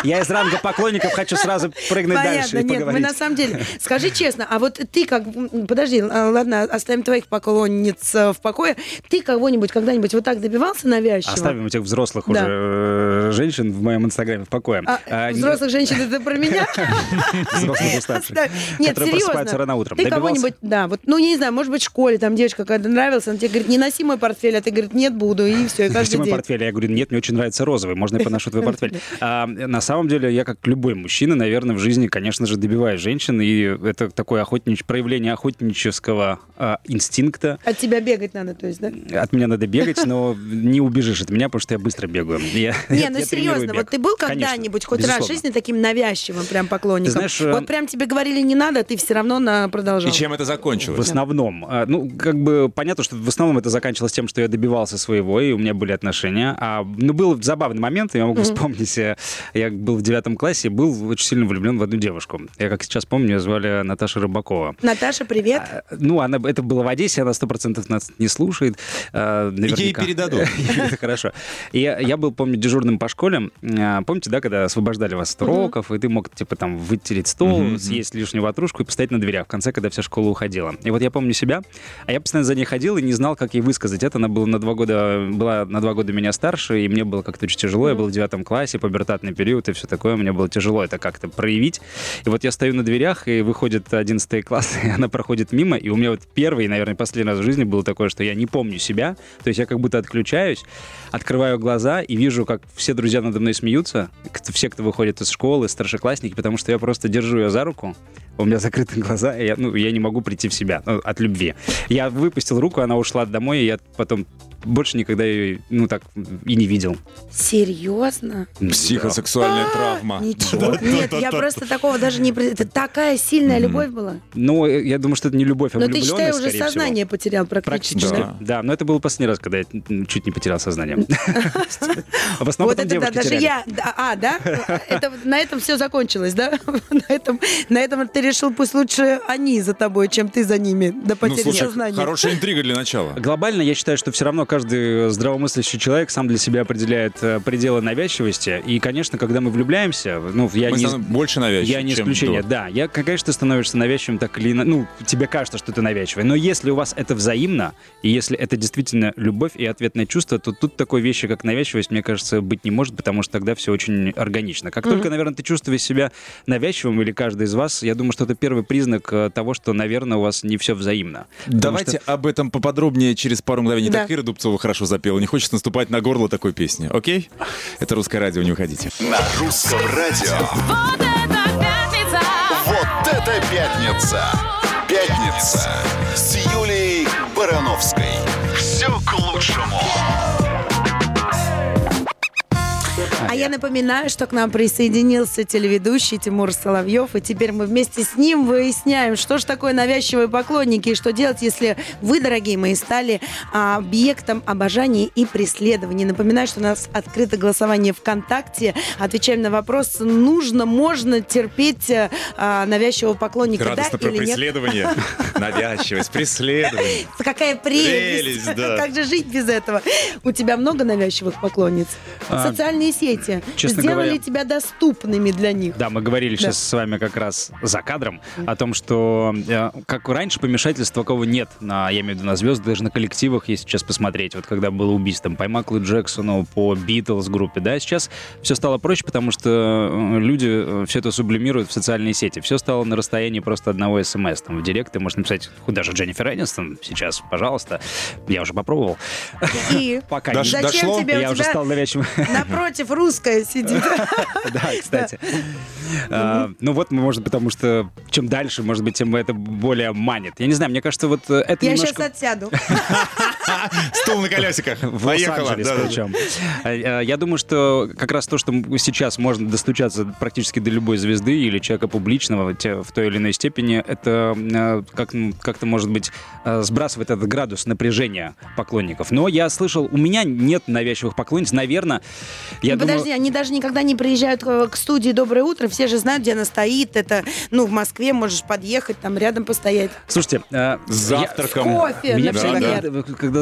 Я, из ранга, поклонников хочу сразу прыгнуть Понятно, дальше и нет, мы на самом деле... Скажи честно, а А вот ты как... Подожди, а, ладно, оставим твоих поклонниц э, в покое. Ты кого-нибудь когда-нибудь вот так добивался навязчиво? Оставим этих взрослых Да. уже э, женщин в моем инстаграме в покое. А, А, не- взрослых женщин это про меня? взрослых Оставь. Нет, серьезно. рано утром. Ты кого-нибудь, да, вот, ну, я не знаю, может быть, в школе там девочка какая-то нравилась, она тебе говорит, не носи мой портфель, а ты, говорит, нет, буду, и все, и каждый мой день. портфель. Я говорю, нет, мне очень нравится розовый, можно я поношу твой портфель? А, на самом деле, я как любой мужчина, наверное, в жизни, конечно же, добиваюсь женщин, и это такое охотнич... проявление охотнического а, инстинкта. От тебя бегать надо, то есть, да? От меня надо бегать, но не убежишь от меня, потому что я быстро бегаю. Я- Не, я- ну я серьезно, вот ты был когда-нибудь хоть раз в безусловно. жизни таким навязчивым прям поклонником? Ты знаешь, э, вот прям тебе говорили не надо, а ты все равно на продолжал. И чем это В закончилось? основном. А, Ну, как бы понятно, что в основном это заканчивалось тем, что я добивался своего, и у меня были отношения. А, ну, был забавный момент, я могу вспомнить. э, Я был в девятом классе, был очень сильно влюблен в одну девушку. Я, как сейчас помню, ее звали Наташа Рыбакова. Наташа, привет. А, Ну, она, это было в Одессе, она сто процентов нас не слушает. а, наверняка. передадут. Это хорошо. Я, я был, помню, дежурным по школе. А, Помните, да, когда освобождали вас от уроков, и ты мог, типа, там, вытереть стол, съесть лишнюю ватрушку и постоять на дверях в конце, когда вся школа уходила. И вот я помню себя, а я постоянно за ней ходил и не знал, как ей высказать это. Она была на два года, была на два года меня старше, и мне было как-то очень тяжело. Я был в девятом классе, пубертатный период и все такое. Мне было тяжело это как-то проявить. И вот я стою на дверях, и выходит 11 класс, и она проходит мимо, и у меня вот первый, и, наверное, последний раз в жизни было такое, что я не помню себя, то есть я как будто отключаюсь, открываю глаза и вижу, как все друзья надо мной смеются, все, кто выходит из школы, старшеклассники, потому что я просто держу ее за руку, у меня закрыты глаза, и я, ну, я не могу прийти в себя ну, от любви. Я выпустил руку, она ушла домой, и я потом больше никогда ее, ну, так и не видел. Серьезно? Психосексуальная травма. Ничего. Нет, я просто такого даже не... Это такая сильная любовь была. Ну, э, я думаю, что это не любовь, а Но ты, считай, уже скорее всего. сознание потерял практически. Практически, да? да. Но это был последний раз, когда я чуть не потерял сознание. В основном Вот это даже я. А, да? На этом все закончилось, да? На этом, на этом ты решил, пусть лучше они за тобой, чем ты за ними до Ну, потери слушай, сознания. хорошая интрига для начала. Глобально я считаю, что все равно каждый здравомыслящий человек сам для себя определяет э, пределы навязчивости. И, конечно, когда мы влюбляемся, ну, я Мы не... больше навязчивы, Я не исключение, да. Я, конечно, становишься навязчивым так или иначе. Ну, тебе кажется, что ты навязчивый. Но если у вас это взаимно, и если это действительно любовь и ответное чувство, то тут такой вещи, как навязчивость, мне кажется, быть не может, потому что тогда все очень органично. Как только, наверное, ты чувствуешь себя навязчивым, или каждый из вас, я думаю, что это первый признак э, того, что, наверное, у вас не все взаимно. Давайте что- об этом поподробнее через пару мгновений. Да. Так Ира Дубцова хорошо запела. Не хочется наступать на горло такой песни. Окей? Это русское радио, не уходите. На русском радио. Пятница! Пятница! С Юлией Барановской. Все к лучшему. Я напоминаю, что к нам присоединился телеведущий Тимур Соловьев, и теперь мы вместе с ним выясняем, что же такое навязчивые поклонники, и что делать, если вы, дорогие мои, стали а, объектом обожания и преследования. Напоминаю, что у нас открыто голосование ВКонтакте. Отвечаем на вопрос, нужно, можно терпеть а, навязчивого поклонника, Радостно да про или нет? преследование. Навязчивость, преследование. Какая прелесть! Прелесть, да. Как же жить без этого? У тебя много навязчивых поклонниц? А, Социальные сети честно сделали говоря- тебя доступными для них. Да, мы говорили Да. сейчас с вами как раз за кадром о том, что э, как раньше помешательства такого нет на, я имею в виду, на звезды, даже на коллективах, если сейчас посмотреть, вот когда было убийство по Майклу Джексону, по Битлз группе, да, сейчас все стало проще, потому что э, люди все это сублимируют в социальные сети. Все стало на расстоянии просто одного смс. Там в директ ты можешь написать, даже Дженнифер Энистон сейчас, пожалуйста. Я уже попробовал. И Пока Дош- не- дошло? тебе я уже стал навязчивым. напротив русская сидит? Да, кстати. А, Ну вот, может, потому что чем дальше, может быть, тем это более манит. Я не знаю, мне кажется, вот это Я сейчас отсяду. Стул на колесиках. В. Лос-Анджелес причем. А, а, Я думаю, что как раз то, что сейчас можно достучаться практически до любой звезды или человека публичного в той или иной степени, это э, как, как-то, может быть, э, сбрасывает этот градус напряжения поклонников. Но я слышал, у меня нет навязчивых поклонниц. Наверное, я Ну, думаю... Подожди, они даже никогда не приезжают э, к студии «Доброе утро». Все же знают, где она стоит. Это, ну, в Москве можешь подъехать, там рядом постоять. Слушайте, э, С завтраком. Кофе, Да, например. когда,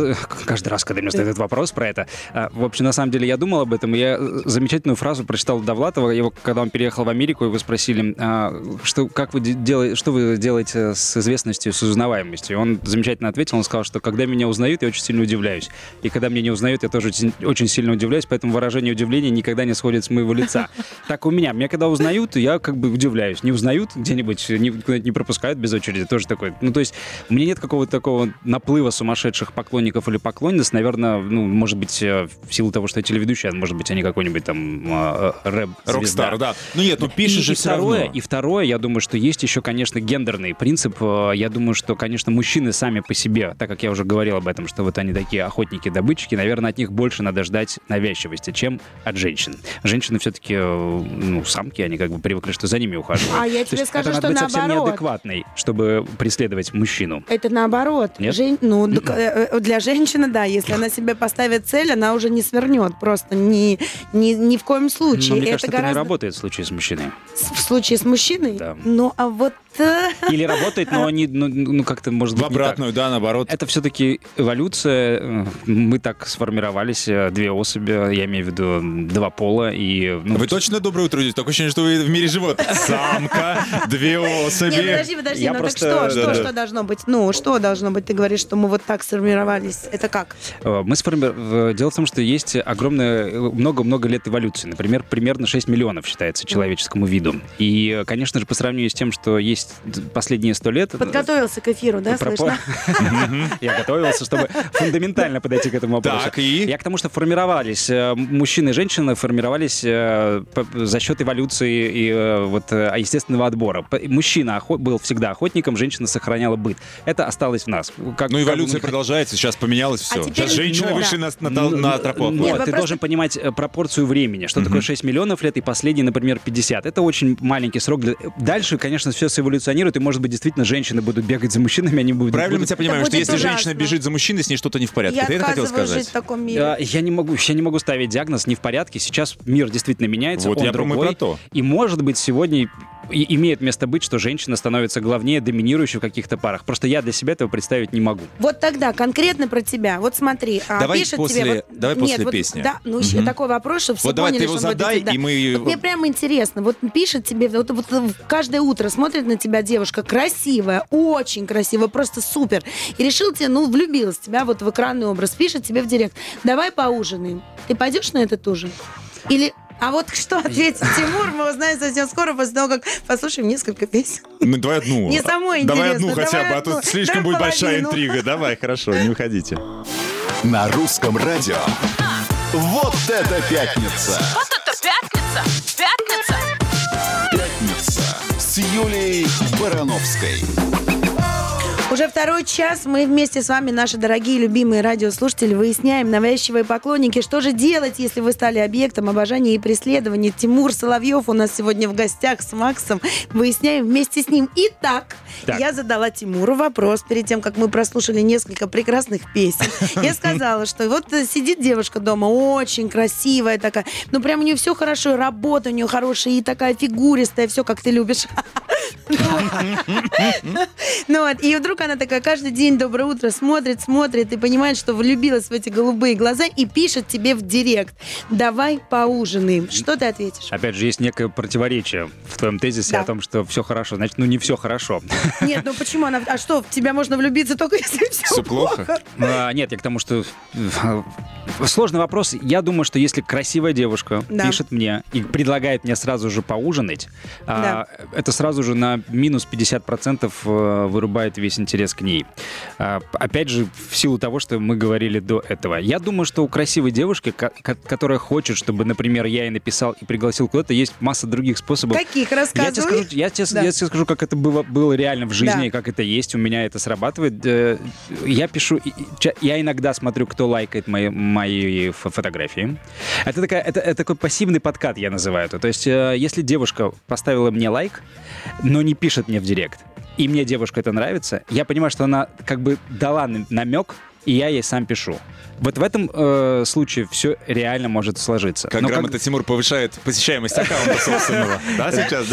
когда каждый раз, когда мне задают этот вопрос про это, а, в общем, на самом деле я думал об этом, и я э, замечательную фразу прочитал Довлатова, его, когда он переехал в Америку, его спросили, а, что, как вы делаете, что вы делаете с известностью, с узнаваемостью? И он замечательно ответил, он сказал, что когда меня узнают, я очень сильно удивляюсь. И когда меня не узнают, я тоже очень, сильно удивляюсь, поэтому выражение удивления никогда не сходит с моего лица. Так у меня. Меня когда узнают, я как бы удивляюсь. Не узнают где-нибудь, не, не пропускают без очереди, тоже такой. Ну, то есть меня нет какого-то такого наплыва сумасшедших поклонников или поклонниц. Наверное, ну, может быть, э, в силу того, что я телеведущий, а может быть, они какой-нибудь там э, э, рэп-звезда. Rock star, да. Ну нет, ну пишешь и, же и все второе, равно. И второе, я думаю, что есть еще, конечно, гендерный принцип. Э, Я думаю, что, конечно, мужчины сами по себе, так как я уже говорил об этом, что вот они такие охотники-добытчики, наверное, от них больше надо ждать навязчивости, чем от женщин. Женщины все-таки, ну, самки, они как бы привыкли, что за ними ухаживают. А я То тебе есть скажу, это надо что быть совсем наоборот. неадекватной, чтобы преследовать мужчину. Это наоборот. Нет? Жен- Ну, для женщины, да, если она себе поставит цель, она уже не свернет. Просто ни, ни, ни в коем случае. Но мне это кажется, это не гораздо... работает в случае с мужчиной. С- В случае с мужчиной? Да. Ну, а вот... Или работает, но они, ну, ну, как-то, может В быть, не так. обратную, да, наоборот. Это все-таки эволюция. Мы так сформировались, э, две особи, я имею в виду два пола. И, ну, Вы точно доброе утро? Такое ощущение, что вы в мире животных. Самка, две особи. Нет, подожди, подожди, Я ну просто- так что, что, да-да. что должно быть? Ну, что должно быть? Ты говоришь, что мы вот так сформировались. Это как? Э, Мы сформи- в- Дело в том, что есть огромное, э, много-много лет эволюции. Например, примерно 6 миллионов считается человеческому виду. И, конечно же, по сравнению с тем, что есть последние 100 лет... э, Подготовился к эфиру, да, пропо- слышно? Я готовился, чтобы фундаментально подойти к этому вопросу. Так, и? Я к тому, что формировались э, мужчины и женщины, формировались э, за счет эволюции и вот естественного отбора. Мужчина был всегда охотником, женщина сохраняла быт. Это осталось в нас. Как- Ну, как бы эволюция продолжается, сейчас поменялось все. теперь- Сейчас женщины Ну, вышли на, на, на, на тропу. Нет, Нет, ты должен понимать пропорцию времени. Что такое 6 миллионов лет и последний, например, 50. Это очень маленький срок. Для... Дальше, конечно, все эволюционирует, и, может быть, действительно, женщины будут бегать за мужчинами, они будут... Правильно мы будут- тебя понимаем, что если женщина ужасно. бежит за мужчиной, с ней что-то не в порядке. Я Ты это хотел отказываюсь жить сказать? в таком мире. А, Я не могу, я не могу ставить диагноз не в порядке. Сейчас мир действительно меняется, Вот он я мы другой. про то. И может быть сегодня и- имеет место быть, что женщина становится главнее, доминирующей в каких-то парах. Просто я для себя этого представить не могу. Вот тогда конкретно про тебя. Вот смотри, а, Давай пишет после- тебе... вот- давай после Нет, вот, песни. Да, ну еще Мгм. такой вопрос, чтобы все Вот давай ты поняли, его задай, да. и мы... Вот мне прямо интересно, вот пишет тебе, вот, вот, вот каждое утро смотрит на тебя девушка красивая, очень красивая, просто супер. И решил тебе, ну, влюбилась в тебя вот в экранный образ, пишет тебе в директ, давай поужинаем. Ты пойдешь на этот ужин? Или а вот что ответит Тимур, мы узнаем совсем скоро, после того, как послушаем несколько песен. Ну, давай одну. Не самой Давай интересно, одну хотя давай бы, а то слишком Давай будет большая интрига. Давай, хорошо, не уходите. На русском радио. Вот это пятница! Вот это пятница! Пятница! Пятница с Юлией Барановской. Уже второй час мы вместе с вами, наши дорогие любимые радиослушатели, выясняем, навязчивые поклонники, что же делать, если вы стали объектом обожания и преследования. Тимур Соловьев у нас сегодня в гостях с Максом. Выясняем вместе с ним. Итак, Так. я задала Тимуру вопрос перед тем, как мы прослушали несколько прекрасных песен. Я сказала, что вот сидит девушка дома, очень красивая такая, ну прям у нее все хорошо, работа у нее хорошая, и такая фигуристая, все как ты любишь. Ну вот, и вдруг она такая каждый день доброе утро смотрит, смотрит и понимает, что влюбилась в эти голубые глаза и пишет тебе в директ, давай поужинаем. Что ты ответишь? Опять же, есть некое противоречие в твоем тезисе Да. о том, что все хорошо. Значит, ну не все хорошо. Нет, ну почему она... А что, в тебя можно влюбиться только если все, Всё плохо? А, Нет, я к тому, что э, сложный вопрос. Я думаю, что если красивая девушка Да. пишет мне и предлагает мне сразу же поужинать, а, это сразу же на минус 50% э, вырубает весь интерес к ней. А, Опять же, в силу того, что мы говорили до этого. Я думаю, что у красивой девушки, ко- ко- которая хочет, чтобы, например, я ей написал и пригласил куда-то, есть масса других способов. Каких? Я тебе, Рассказывай. скажу, я, тебе, Да. я тебе скажу, как это было, было реально в жизни, Да. и как это есть, у меня это срабатывает. Э, Я пишу, и- и я иногда смотрю, кто лайкает мои, мои фо- фотографии. Это, такая, это, это такой пассивный подкат, я называю это. То есть, э, если девушка поставила мне лайк, но не пишет мне в директ, и мне девушка это нравится, я понимаю, что она как бы дала нам- намек, и я ей сам пишу. Вот в этом э, случае все реально может сложиться. Как Но грамотно Тимур повышает посещаемость аккаунта собственного. Да, сейчас?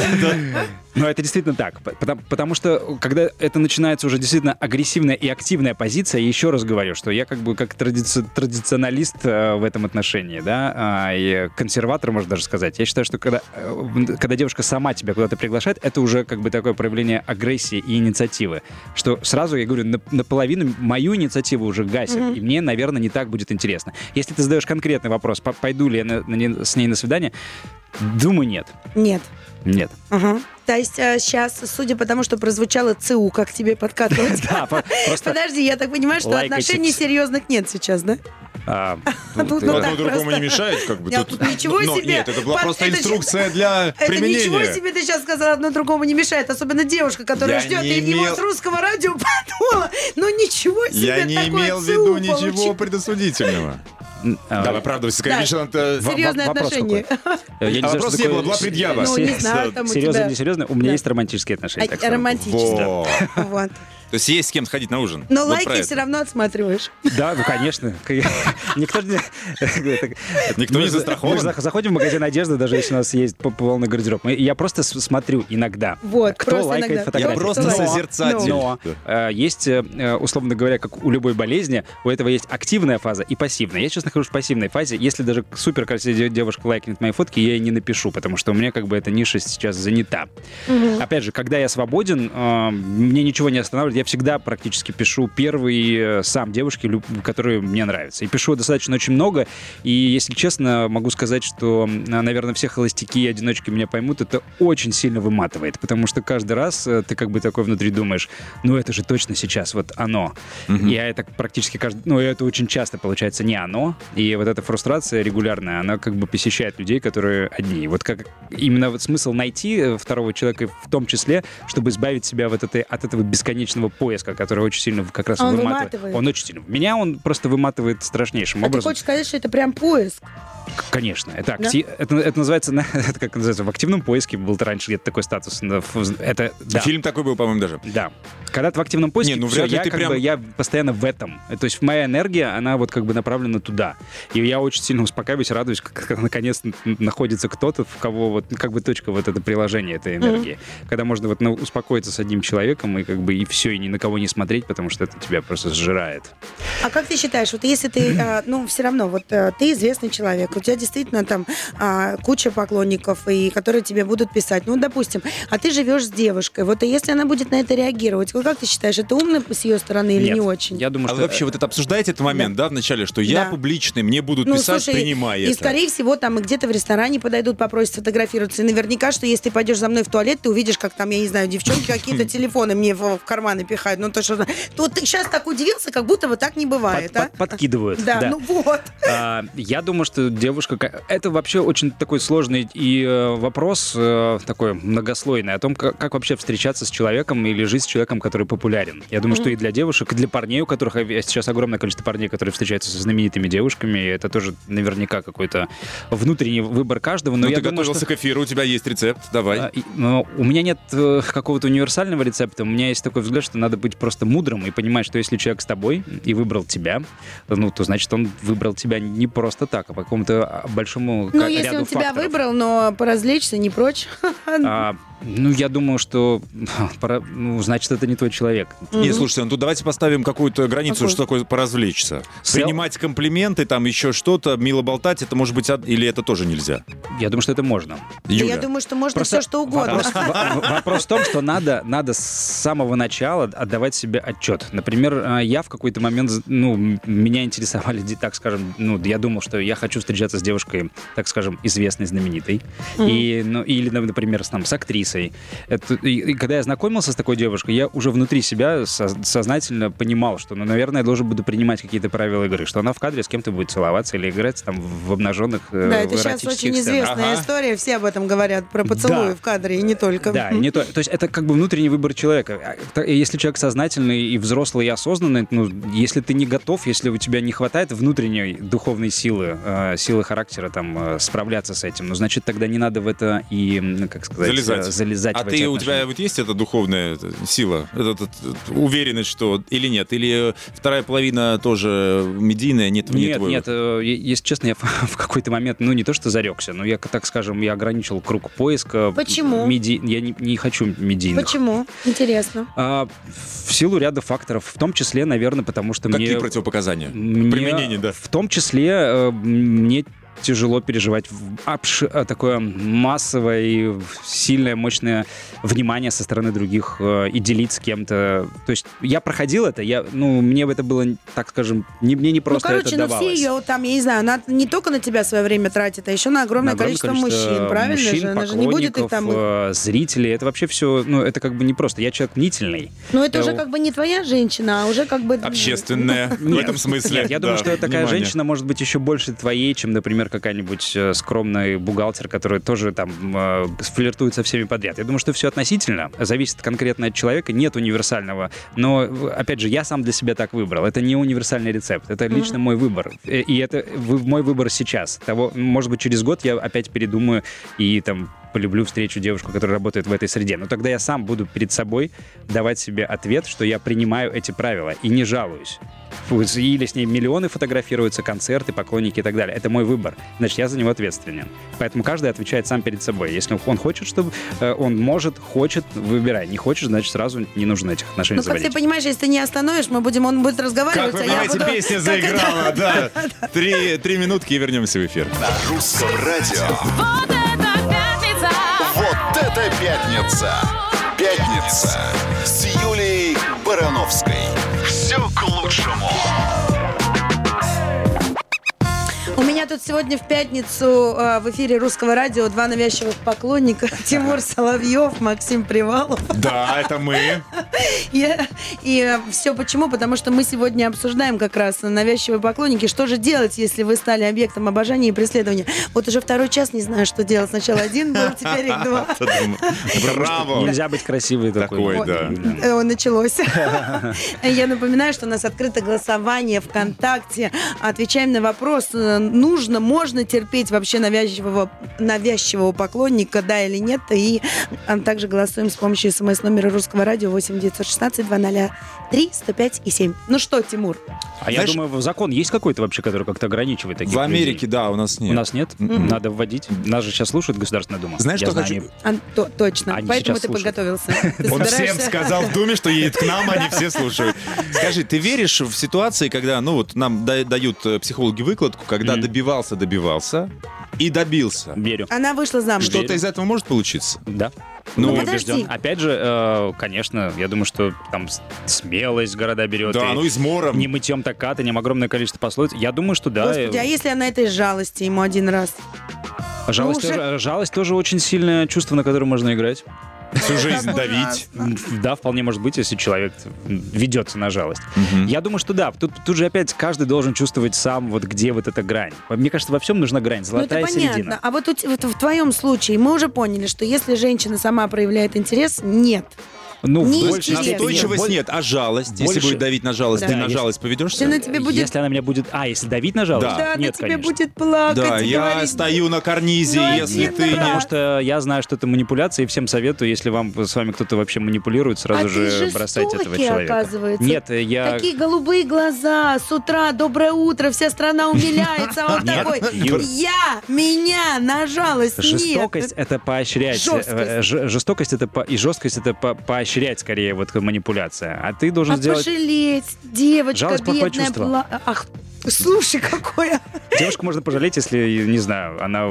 Ну, это действительно так. Потому, потому что, когда это начинается уже действительно агрессивная и активная позиция, еще раз говорю, что я как бы как традици- традиционалист э, в этом отношении, да, а, и консерватор, можно даже сказать. Я считаю, что когда, э, когда девушка сама тебя куда-то приглашает, это уже как бы такое проявление агрессии и инициативы. Что сразу, я говорю, на- наполовину мою инициативу уже гасит, и мне, наверное, не так будет интересно. Если ты задаешь конкретный вопрос, по- пойду ли я на- на с ней на свидание, думаю, нет. Нет. Нет. Ага. Есть сейчас, судя по тому, что прозвучало ЦУ, как тебе подкатывать. Да. Подожди, я так понимаю, что отношений серьезных нет сейчас, да? а, Ну, ну, ты- ну, Одно другому просто. не мешает, как бы Я тут. тут ничего Но себе. Нет, это была Под- просто это инструкция для Это ничего применения. себе ты сейчас сказала, одно другому не мешает. Особенно девушка, которая Я ждет и его имел- с русского радио подула. Ну ничего себе, Я не имел в виду ничего получил. предосудительного. а, Давай, оправдывайся, конечно, это... Во- Серьезные вопрос отношения. я не А знаю, вопрос не было, была предъява. Ну, не знаю, там Серьезно, не серьезно, у меня есть романтические отношения. А- скажем. Романтически. Во. Вот. То есть есть с кем сходить на ужин. Но Вот лайки все равно отсматриваешь. Да, ну конечно. Никто же не... Никто не застрахован. Мы заходим в магазин одежды, даже если у нас есть по- полный гардероб. Я просто смотрю иногда, Вот, кто лайкает фотографии. Я просто созерцатель. Но э, есть, э, условно говоря, как у любой болезни, у этого есть активная фаза и пассивная. Я сейчас нахожусь в пассивной фазе. Если даже супер красивая девушка лайкнет мои фотки, я ей не напишу, потому что у меня как бы эта ниша сейчас занята. Опять же, когда я свободен, э, мне ничего не останавливает. Я всегда практически пишу первый э, сам девушке, которые мне нравятся. И пишу достаточно очень много. И, если честно, могу сказать, что, наверное, все холостяки и одиночки меня поймут, это очень сильно выматывает. Потому что каждый раз э, ты как бы такой внутри думаешь, ну это же точно сейчас вот оно. Я это практически каждый... Ну, это очень часто получается не оно. И вот эта фрустрация регулярная, она как бы посещает людей, которые одни. Вот как именно вот смысл найти э, второго человека в том числе, чтобы избавить себя вот этой, от этого бесконечного поиска, который очень сильно как раз Он выматывает. выматывает. Он очень сильно. Меня он просто выматывает страшнейшим А ты образом. хочешь сказать, что это прям поиск? Конечно, это, Да? акти- это, это называется, на- это как называется, в активном поиске был раньше где-то такой статус. Это, да. Фильм такой был, по-моему, даже. Да. Когда ты в активном поиске, Не, ну ли я, ты как прям- бы, я постоянно в этом. Э, То есть моя энергия, она вот как бы направлена туда. И я очень сильно успокаиваюсь, радуюсь, как- когда наконец находится кто-то, в кого вот как бы точка вот это приложение этой энергии. Когда можно вот ну, успокоиться с одним человеком и как бы и все, и ни на кого не смотреть, потому что это тебя просто сжирает. А как ты считаешь, вот если ты, а, ну, все равно, вот а, ты известный человек, тебя действительно там а, куча поклонников, и которые тебе будут писать, ну, допустим, а ты живешь с девушкой, вот и если она будет на это реагировать, вот как ты считаешь, это умно с ее стороны или Нет, не очень? Я думаю, А что... вы вообще вот это обсуждаете этот момент, да, вначале, что я Да. публичный, мне будут Ну, писать, слушай, принимай и, это. скорее всего, там и где-то в ресторане подойдут, попросят сфотографироваться. И наверняка, что если ты пойдешь за мной в туалет, ты увидишь, как там, я не знаю, девчонки какие-то телефоны мне в, в карманы пихают. Ну, то, что... То ты сейчас так удивился, как будто бы так не под- бывает, а? под- подкидывают. Да, ну вот. А, Я думаю, что девушка... ка- Это вообще очень такой сложный и э, вопрос э, такой многослойный о том, как, как вообще встречаться с человеком или жить с человеком, который популярен. Я думаю, что и для девушек, и для парней, у которых э, сейчас огромное количество парней, которые встречаются со знаменитыми девушками, это тоже наверняка какой-то внутренний выбор каждого. Но Ну, я ты думаю, готовился что- к эфиру, у тебя есть рецепт, давай. а, и- но у меня нет э, какого-то универсального рецепта. У меня есть такой взгляд, что надо быть просто мудрым и понимать, что если человек с тобой и выбрал тебя, ну, то значит он выбрал тебя не просто так, а по какому-то большому Ну, ка- если ряду он тебя факторов. выбрал, но поразвлечься не прочь. А, ну, я думаю, что пора- ну, значит, это не твой человек. Не, слушайте, ну тут давайте поставим какую-то границу, Какую? что такое поразвлечься. Сел- Принимать комплименты, там еще что-то, мило болтать, это может быть, или это тоже нельзя? Я думаю, что это можно. Да Юля. Я думаю, что можно Просто все, что угодно. Вопрос, в- вопрос в том, что надо, надо с самого начала отдавать себе отчет. Например, а, я в какой-то момент, ну, меня интересовали, так скажем, ну, я думал, что я хочу встречаться с девушкой, так скажем, известной, знаменитой. И, ну, или, например, там, с актрисой. Это- и, и когда я знакомился с такой девушкой, я уже внутри себя со- сознательно понимал, что, ну, наверное, я должен буду принимать какие-то правила игры, что она в кадре с кем-то будет целоваться или играть там в обнаженных э, Да, это сейчас очень сценах. известная Ага. история, все об этом говорят, про поцелуи Да. в кадре, и не только. Да, и не то. То есть это как бы внутренний выбор человека. А, Если человек сознательный и взрослый и осознанный, ну, если ты не готов, если у тебя не хватает внутренней духовной силы, э, силы характера там э, справляться с этим, ну, значит, тогда не надо в это и, как сказать, Залезать. э, залезать А в эти ты, у тебя вот есть эта духовная эта сила, эта- эта- эта уверенность, что или нет? Или вторая половина тоже медийная, нет, не Нет, твой нет, э, если честно, я в какой-то момент, ну не то что зарекся, но я, так скажем, я ограничил круг поиска. Почему? Меди... Я не, не хочу медийных. Почему? Интересно. А, в силу ряда факторов, в том числе, наверное, потому что Какие мне... противопоказания? мне- Применение, да. В том числе э, мне тяжело переживать в- обш- э, такое массовое и сильное, мощное внимание со стороны других э, и делить с кем-то. То есть я проходил это, я, ну, мне это было, так скажем, не, мне не просто ну, короче, это ну давалось. все ее там, я не знаю, она не только на тебя свое время тратит, а еще на огромное, На огромное количество, мужчин, правильно мужчин, же? Она же не будет их там... э, зрителей. Это вообще все, ну, это как бы не просто. Я человек мнительный. Ну, это э, уже как бы не твоя женщина, а уже как бы... Общественная в этом смысле. Я думаю, что такая женщина может быть еще больше твоей, чем, например, какая-нибудь э, скромный бухгалтер, который тоже там э, флиртует со всеми подряд. Я думаю, что все относительно, зависит конкретно от человека, нет универсального. Но, опять же, я сам для себя так выбрал. Это не универсальный рецепт, это лично мой выбор. Э, И это мой выбор сейчас. Того, может быть, через год я опять передумаю и там полюблю встречу девушку, которая работает в этой среде. Но тогда я сам буду перед собой давать себе ответ, что я принимаю эти правила и не жалуюсь. Или с ней миллионы фотографируются, концерты, поклонники и так далее. Это мой выбор. Значит, я за него ответственен. Поэтому каждый отвечает сам перед собой. Если он хочет, чтобы э, он может, хочет, выбирай. Не хочет, значит, сразу не нужно этих отношений Ну, как заводить. ты понимаешь, если ты не остановишь, мы будем, он будет разговаривать, Как вы а я понимаете, буду... песня как заиграла, да. Три, три минутки и вернемся в эфир. На русском радио. Вот это пятница! Вот это пятница! Пятница с Юлией Барановской. К лучшему. У меня тут сегодня в пятницу э, в эфире русского радио два навязчивых поклонника. Тимур Соловьев, Максим Привалов. Да, это мы. Я- И все почему? Потому что мы сегодня обсуждаем как раз навязчивые поклонники. Что же делать, если вы стали объектом обожания и преследования? Вот уже второй час не знаю, что делать. Сначала один был, теперь их два. Браво. Нельзя быть красивой такой. Такой, да. Э, Началось. Я напоминаю, что у нас открыто голосование ВКонтакте. Отвечаем на вопрос, э, нужно, можно терпеть вообще навязчивого, навязчивого поклонника, да или нет. И а, также голосуем с помощью смс-номера русского радио 8 916 203 105 и 7. Ну что, Тимур? А я Знаешь- думаю, закон есть какой-то вообще, который как-то ограничивает таких В людей? Америке, да, у нас У нет. нас нет? Надо вводить. Нас же сейчас слушает Государственная Дума. Знаешь, Я что знаю, хочу? они- А, то- точно. Они Поэтому сейчас ты слушают. подготовился. Ты Он всем сказал в Думе, что едет к нам, они все слушают. Скажи, ты веришь в ситуации, когда, ну вот нам да- дают э, психологи выкладку, когда Мгм. добивался, добивался и добился? Верю. Она вышла замуж. Что? Что-то из этого может получиться? Да. Ну, Я подожди. убежден. Опять же, э, конечно, я думаю, что там смелость города берет. Да, и ну измором. не мытьем так катанем, огромное количество пословиц. Я думаю, что да. Господи, а э, если она этой жалости ему один раз? жалость, ну, уже- тоже, жалость тоже очень сильное чувство, на которое можно играть. Всю жизнь давить. ужасно. Да, вполне может быть, если человек ведется на жалость. Я думаю, что да. Тут, тут же опять каждый должен чувствовать сам, вот где вот эта грань. Мне кажется, во всем нужна грань, Ну, это золотая понятно. середина. А вот, у вот в твоем случае мы уже поняли, что если женщина сама проявляет интерес, нет. Ну, Не в большей интересно. степени- Настойчивость нет, а жалость? Если Больше- будет давить на жалость, Да. ты на Если- жалость Если поведешься? она тебе будет... Если она меня будет... А, если давить на жалость? Да. Да, Нет, она тебе конечно. будет плакать. Да, и я говорить, стою на карнизе, Ну, если один ты не... раз. Потому что я знаю, что это манипуляция, и всем советую, если вам с вами кто-то вообще манипулирует, сразу а же ты бросайте этого жестокий, человека. оказывается. Нет, я... Такие голубые глаза, с утра, доброе утро, вся страна умиляется, а он Нет, такой, Юр. я, меня, на жалость, Жестокость нет. это поощрять. Жесткость. Э, ж- Жестокость это по- и жесткость это по- поощрять скорее вот манипуляция. А ты должен А сделать. пожалеть, девочка Жалость бедная. пла- Ах, слушай, какое. Девушку можно пожалеть, если, не знаю, она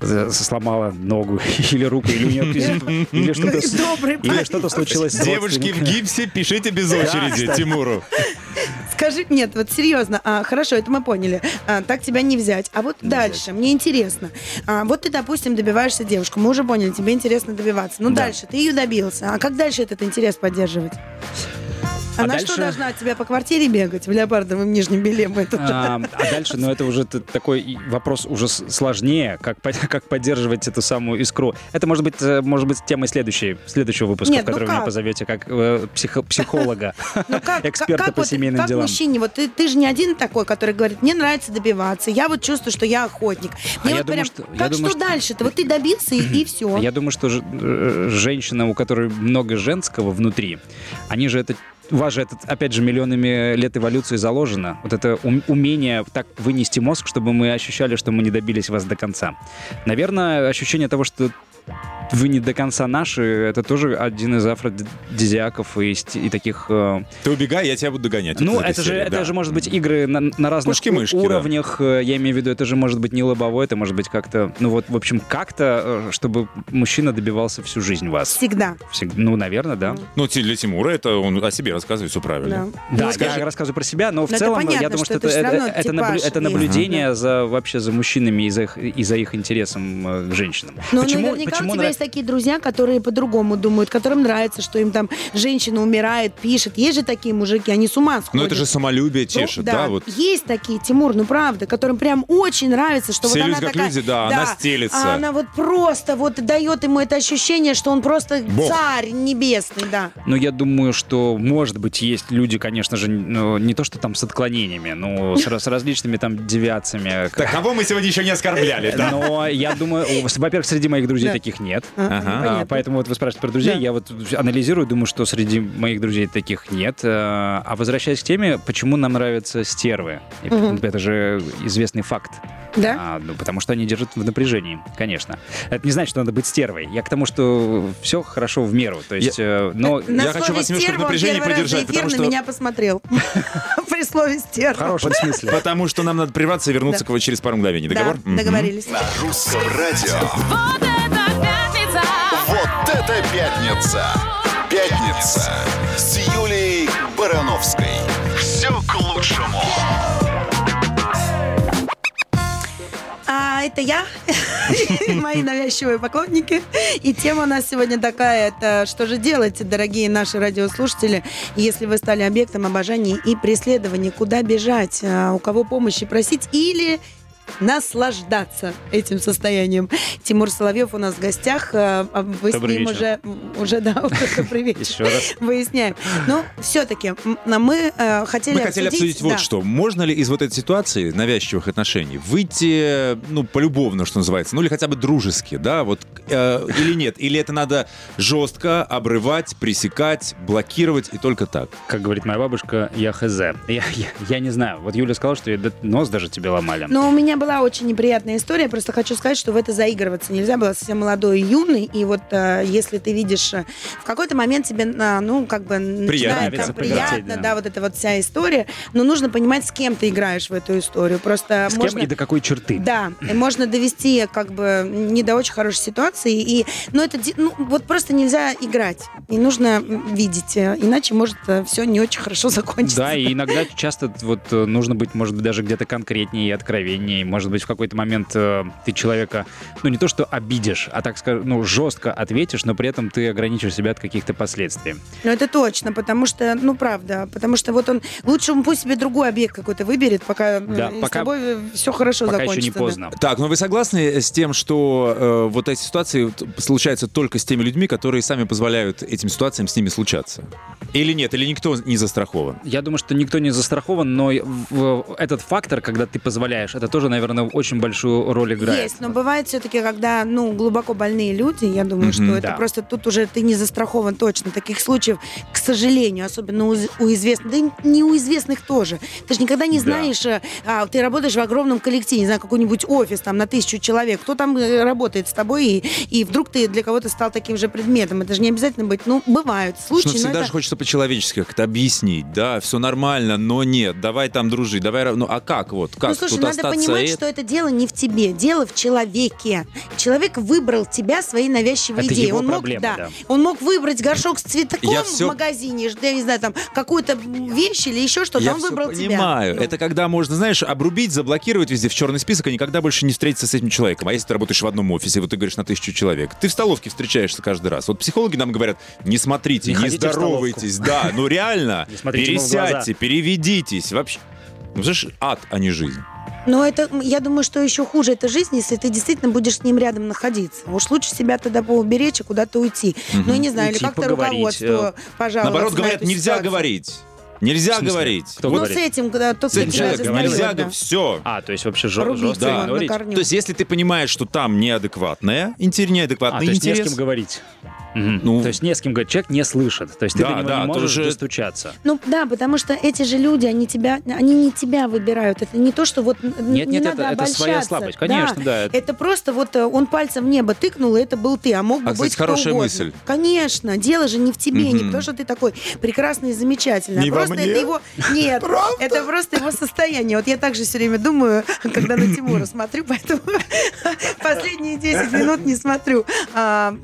э, сломала ногу или руку, или у нее или что-то с- Добрый или что-то случилось с Девушки в гипсе, пишите без очереди. Тимуру. Скажи, нет, вот серьезно, а, хорошо, это мы поняли. А, так тебя не взять. А вот дальше, мне интересно. А, вот ты, допустим, добиваешься девушку, мы уже поняли, тебе интересно добиваться. Ну Да. дальше, ты ее добился. А как дальше этот интерес поддерживать? Она дальше- что, должна от тебя по квартире бегать в леопардовом нижнем белье? Мы тут- А, а дальше, ну это уже такой вопрос уже сложнее, как, как поддерживать эту самую искру. Это может быть, э, может быть темой следующей, следующего выпуска, Нет, в ну который вы меня как? позовете как э, психо- психолога, Ну как, эксперта как по семейным как делам. мужчине, вот ты, же не один такой, который говорит, мне нравится добиваться, я вот чувствую, что я охотник. А Мне вот прям, как что дальше-то? Вот ты добился, и, все. Я думаю, что э, женщина, у которой много женского внутри, они же это у вас же это, опять же, миллионами лет эволюции заложено. Вот это ум- умение так вынести мозг, чтобы мы ощущали, что мы не добились вас до конца. Наверное, ощущение того, что вы не до конца наши, это тоже один из афродизиаков и, и таких... э, Ты убегай, я тебя буду догонять. ну, это же, серия, это да. же может быть игры на, на разных Кошки-мышки, у- да. уровнях. э, Я имею в виду, это же может быть не лобовое, это может быть как-то, ну вот, в общем, как-то, э, чтобы мужчина добивался всю жизнь вас. Всегда. Всег- Ну, наверное, да. Ну, для Тимура это он о себе рассказывает, все Да. правильно. Да, Ну, скажи- я рассказываю про себя, но в это целом понятно, я думаю, что что, это это, это, наблю- это наблюдение за вообще за мужчинами и за их, и за их интересом к женщинам. Ну, почему, наверняка почему у тебя нрав- есть такие друзья, которые по-другому думают, которым нравится, что им там женщина умирает, пишет. Есть же такие мужики, они с ума сходят. Но это же самолюбие Ну, тешит, да, да, вот. Есть такие, Тимур, ну правда, которым прям очень нравится, что Все вот люди она как такая, люди, да, она стелется. а она вот просто вот дает ему это ощущение, что он просто Бог. царь небесный, да. Ну, я думаю, что, может быть, есть люди, конечно же, ну, не то, что там с отклонениями, но с, с различными там девиациями. Так, кого мы сегодня еще не оскорбляли, да? Но я думаю, во-первых, среди моих друзей Да. Таких нет. А, Ага. А, поэтому вот вы спрашиваете про друзей, Да. я вот анализирую, думаю, что среди моих друзей таких нет. А а возвращаясь к теме, почему нам нравятся стервы? Мгм. Это же известный факт. Да? А, ну, потому что они держат в напряжении, конечно. Это не значит, что надо быть стервой. Я к тому, что все хорошо в меру. То есть, э, но На я хочу вас немножко в напряжении поддержать, потому на что- меня посмотрел. При слове в стерва. хорошем смысле. Потому что нам надо прерваться и вернуться к вам через пару мгновений. Договор? Договорились. На русском радио. Это пятница! Пятница с Юлией Барановской. Все к лучшему. А это я, мои навязчивые поклонники. И тема у нас сегодня такая, это что же делать, дорогие наши радиослушатели, если вы стали объектом обожания и преследования, куда бежать, а, у кого помощи просить или наслаждаться этим состоянием. Тимур Соловьев у нас в гостях. а, а Вы Добрый с ним вечер. уже, уже, да, добрый вечер. Еще раз. Выясняем. Но все-таки мы э, хотели Мы хотели обсудить вот да. что. Можно ли из вот этой ситуации навязчивых отношений выйти, ну, полюбовно, что называется, ну, или хотя бы дружески, да, вот, э, или нет? Или это надо жестко обрывать, пресекать, блокировать и только так? Как говорит моя бабушка, я хз. Я, я, я не знаю. Вот Юля сказала, что я нос даже тебе ломали. Но у меня была очень неприятная история. Просто хочу сказать, что в это заигрываться нельзя. Была совсем молодой и юный. И вот э, если ты видишь, э, в какой-то момент тебе, ну, как бы начинает как повертеть, приятно, да. да. вот эта вот вся история. Но нужно понимать, с кем ты играешь в эту историю. Просто С можно... кем и до какой черты? Да, можно довести как бы не до очень хорошей ситуации. И, но это ну, вот просто нельзя играть. И нужно видеть. э, Иначе может все не очень хорошо закончиться. Да, и иногда часто вот нужно быть, может быть, даже где-то конкретнее и откровеннее. Может быть, в какой-то момент э, ты человека, ну, не то что обидишь, а так скажем, ну, жестко ответишь, но при этом ты ограничишь себя от каких-то последствий. Ну, это точно, потому что, ну, правда, потому что вот он, лучше он пусть себе другой объект какой-то выберет, пока, Да, э, пока- с тобой все хорошо Пока закончится. еще не да. поздно. Так, но вы согласны с тем, что э, вот эти ситуации случаются только с теми людьми, которые сами позволяют этим ситуациям с ними случаться? Или нет? Или никто не застрахован? Я думаю, что никто не застрахован, но этот фактор, когда ты позволяешь, это тоже, наверное, очень большую роль играет. Есть, но бывает все-таки, когда, ну, глубоко больные люди, я думаю, Мгм, что это да. просто тут уже ты не застрахован точно. Таких случаев, к сожалению, особенно у, у известных, да и не у известных тоже. Ты же никогда не Да. знаешь, э, а, ты работаешь в огромном коллективе, не знаю, какой-нибудь офис там на тысячу человек, кто там э, работает с тобой, и, и вдруг ты для кого-то стал таким же предметом. Это же не обязательно быть, ну, бывают случаи, Ну, но всегда это- же хочется по-человечески как-то объяснить, да, все нормально, но нет, давай там дружить, давай... Ну, а как вот? Как ну, слушай, тут надо остаться понимать, понять, что это дело не в тебе, дело в человеке. Человек выбрал тебя своей навязчивой Это идеей. его он мог, да, да. он мог выбрать горшок с цветком Я в всё- магазине, я не знаю, там какую-то вещь или еще что-то. Я он всё выбрал тебя. понимаю. Ну. Это когда можно, знаешь, обрубить, заблокировать везде в черный список и никогда больше не встретиться с этим человеком. А если ты работаешь в одном офисе, вот ты говоришь на тысячу человек, ты в столовке встречаешься каждый раз. Вот психологи нам говорят, не смотрите, Не не, здоровайтесь. Да, ну реально. Пересядьте, переведитесь. Вообще. Ну, знаешь, ад, а не жизнь. Но это, я думаю, что еще хуже это жизнь, если ты действительно будешь с ним рядом находиться. Уж лучше себя тогда поуберечь и куда-то уйти. Ну, я не знаю, Уйти, или как-то э, пожаловаться Наоборот, на говорят, нельзя ситуацию. говорить. Нельзя говорить. Кто Ну, говорит? с этим, когда тот, С этим кто Нельзя да. все. А, то есть вообще жестко его да. То есть, если ты понимаешь, что там неадекватная, интер, А, неадекватный то есть не с интерес, кем говорить. Мгм. Ну, то есть не с кем говорить. Человек не слышит. То есть ты Да, до него да, не можешь тоже- достучаться. Ну да, потому что эти же люди, они тебя, они не тебя выбирают. Это не то, что вот Нет, не нет, надо это- это своя слабость. Конечно, да, это- Это просто вот э, он пальцем в небо тыкнул, и это был ты, а мог бы А, быть кстати, кто хорошая угодно. мысль. Конечно, дело же не в тебе, не Мгм. потому что ты такой прекрасный и замечательный, Не а во просто мне? это его нет, это просто его состояние. Вот я также все время думаю, когда на Тимура смотрю, поэтому последние 10 минут не смотрю. А,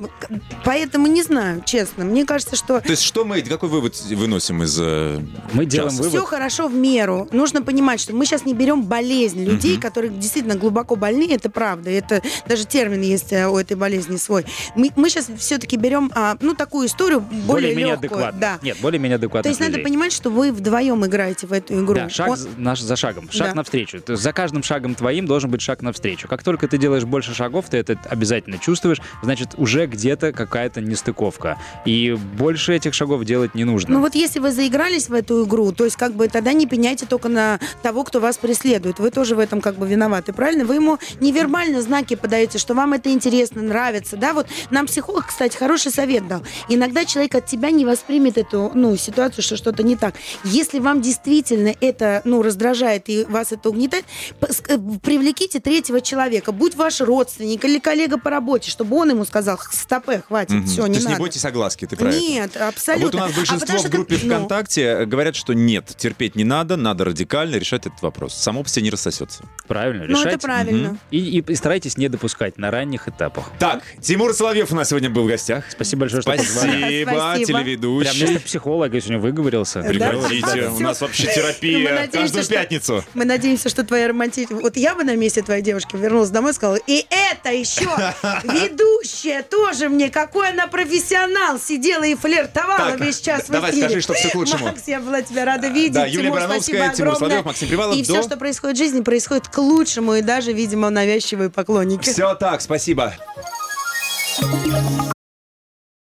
Поэтому не знаю, честно. Мне кажется, что То есть что мы, какой вывод выносим из... э, Мы делаем Сейчас. все вывод. хорошо в меру. Нужно понимать, что мы сейчас не берем болезнь людей, Мгм. которые действительно глубоко больны. Это правда. Это даже термин есть э, у этой болезни свой. Мы, мы сейчас все-таки берем, а, ну, такую историю более Более-менее легкую. адекватно. Да. Нет, более-менее адекватно. То есть надо понимать, что вы вдвоем играете в эту игру. Да, шаг Он- за- наш за шагом, шаг Да. навстречу. То есть за каждым шагом твоим должен быть шаг навстречу. Как только ты делаешь больше шагов, ты это обязательно чувствуешь, значит, уже где-то какая-то нестыковка. И больше этих шагов делать не нужно. Ну вот если вы заигрались в эту игру, то есть как бы тогда не пеняйте только на того, кто вас преследует. Вы тоже в этом как бы виноваты, правильно? Вы ему невербально знаки подаете, что вам это интересно, нравится, да? Вот нам психолог, кстати, хороший совет дал. Иногда человек от тебя не воспримет эту, ну, ситуацию, что что-то не так. Если вам действительно это, ну, раздражает и вас это угнетает, э, привлеките третьего человека, будь ваш родственник или коллега по работе, чтобы он ему сказал, стопе, хватит, мгм. все, То не есть надо. не бойтесь огласки, ты про это. Нет, А абсолютно. вот у нас А большинство что в группе как- ну, ВКонтакте э, говорят, что нет, терпеть не надо, надо радикально решать этот вопрос. Само по себе не рассосется. Правильно, Ну, решайте. это правильно. И, и старайтесь не допускать на ранних этапах. Так, Тимур Соловьев у нас сегодня был в гостях. Спасибо большое, что позвали. Спасибо, Спасибо. Прям телеведущий. вместо психолога сегодня выговорился. Прекратите, Да. у нас вообще Мы терапия каждую пятницу. Мы надеемся, что твоя романтичная... Вот я бы на месте твоей девушки вернулась домой и сказала, и это еще ведущая тоже мне, какой она профессионал, сидела и флиртовала Так, весь час в давай скажи, что всё к лучшему. Макс, я была тебя рада видеть. Да, Юлия Тимур, Барановская, спасибо Тимур огромное. Соловьев, Максим Привалов. И все, До- что происходит в жизни, происходит к лучшему, и даже, видимо, навязчивые поклонники. Все так, спасибо.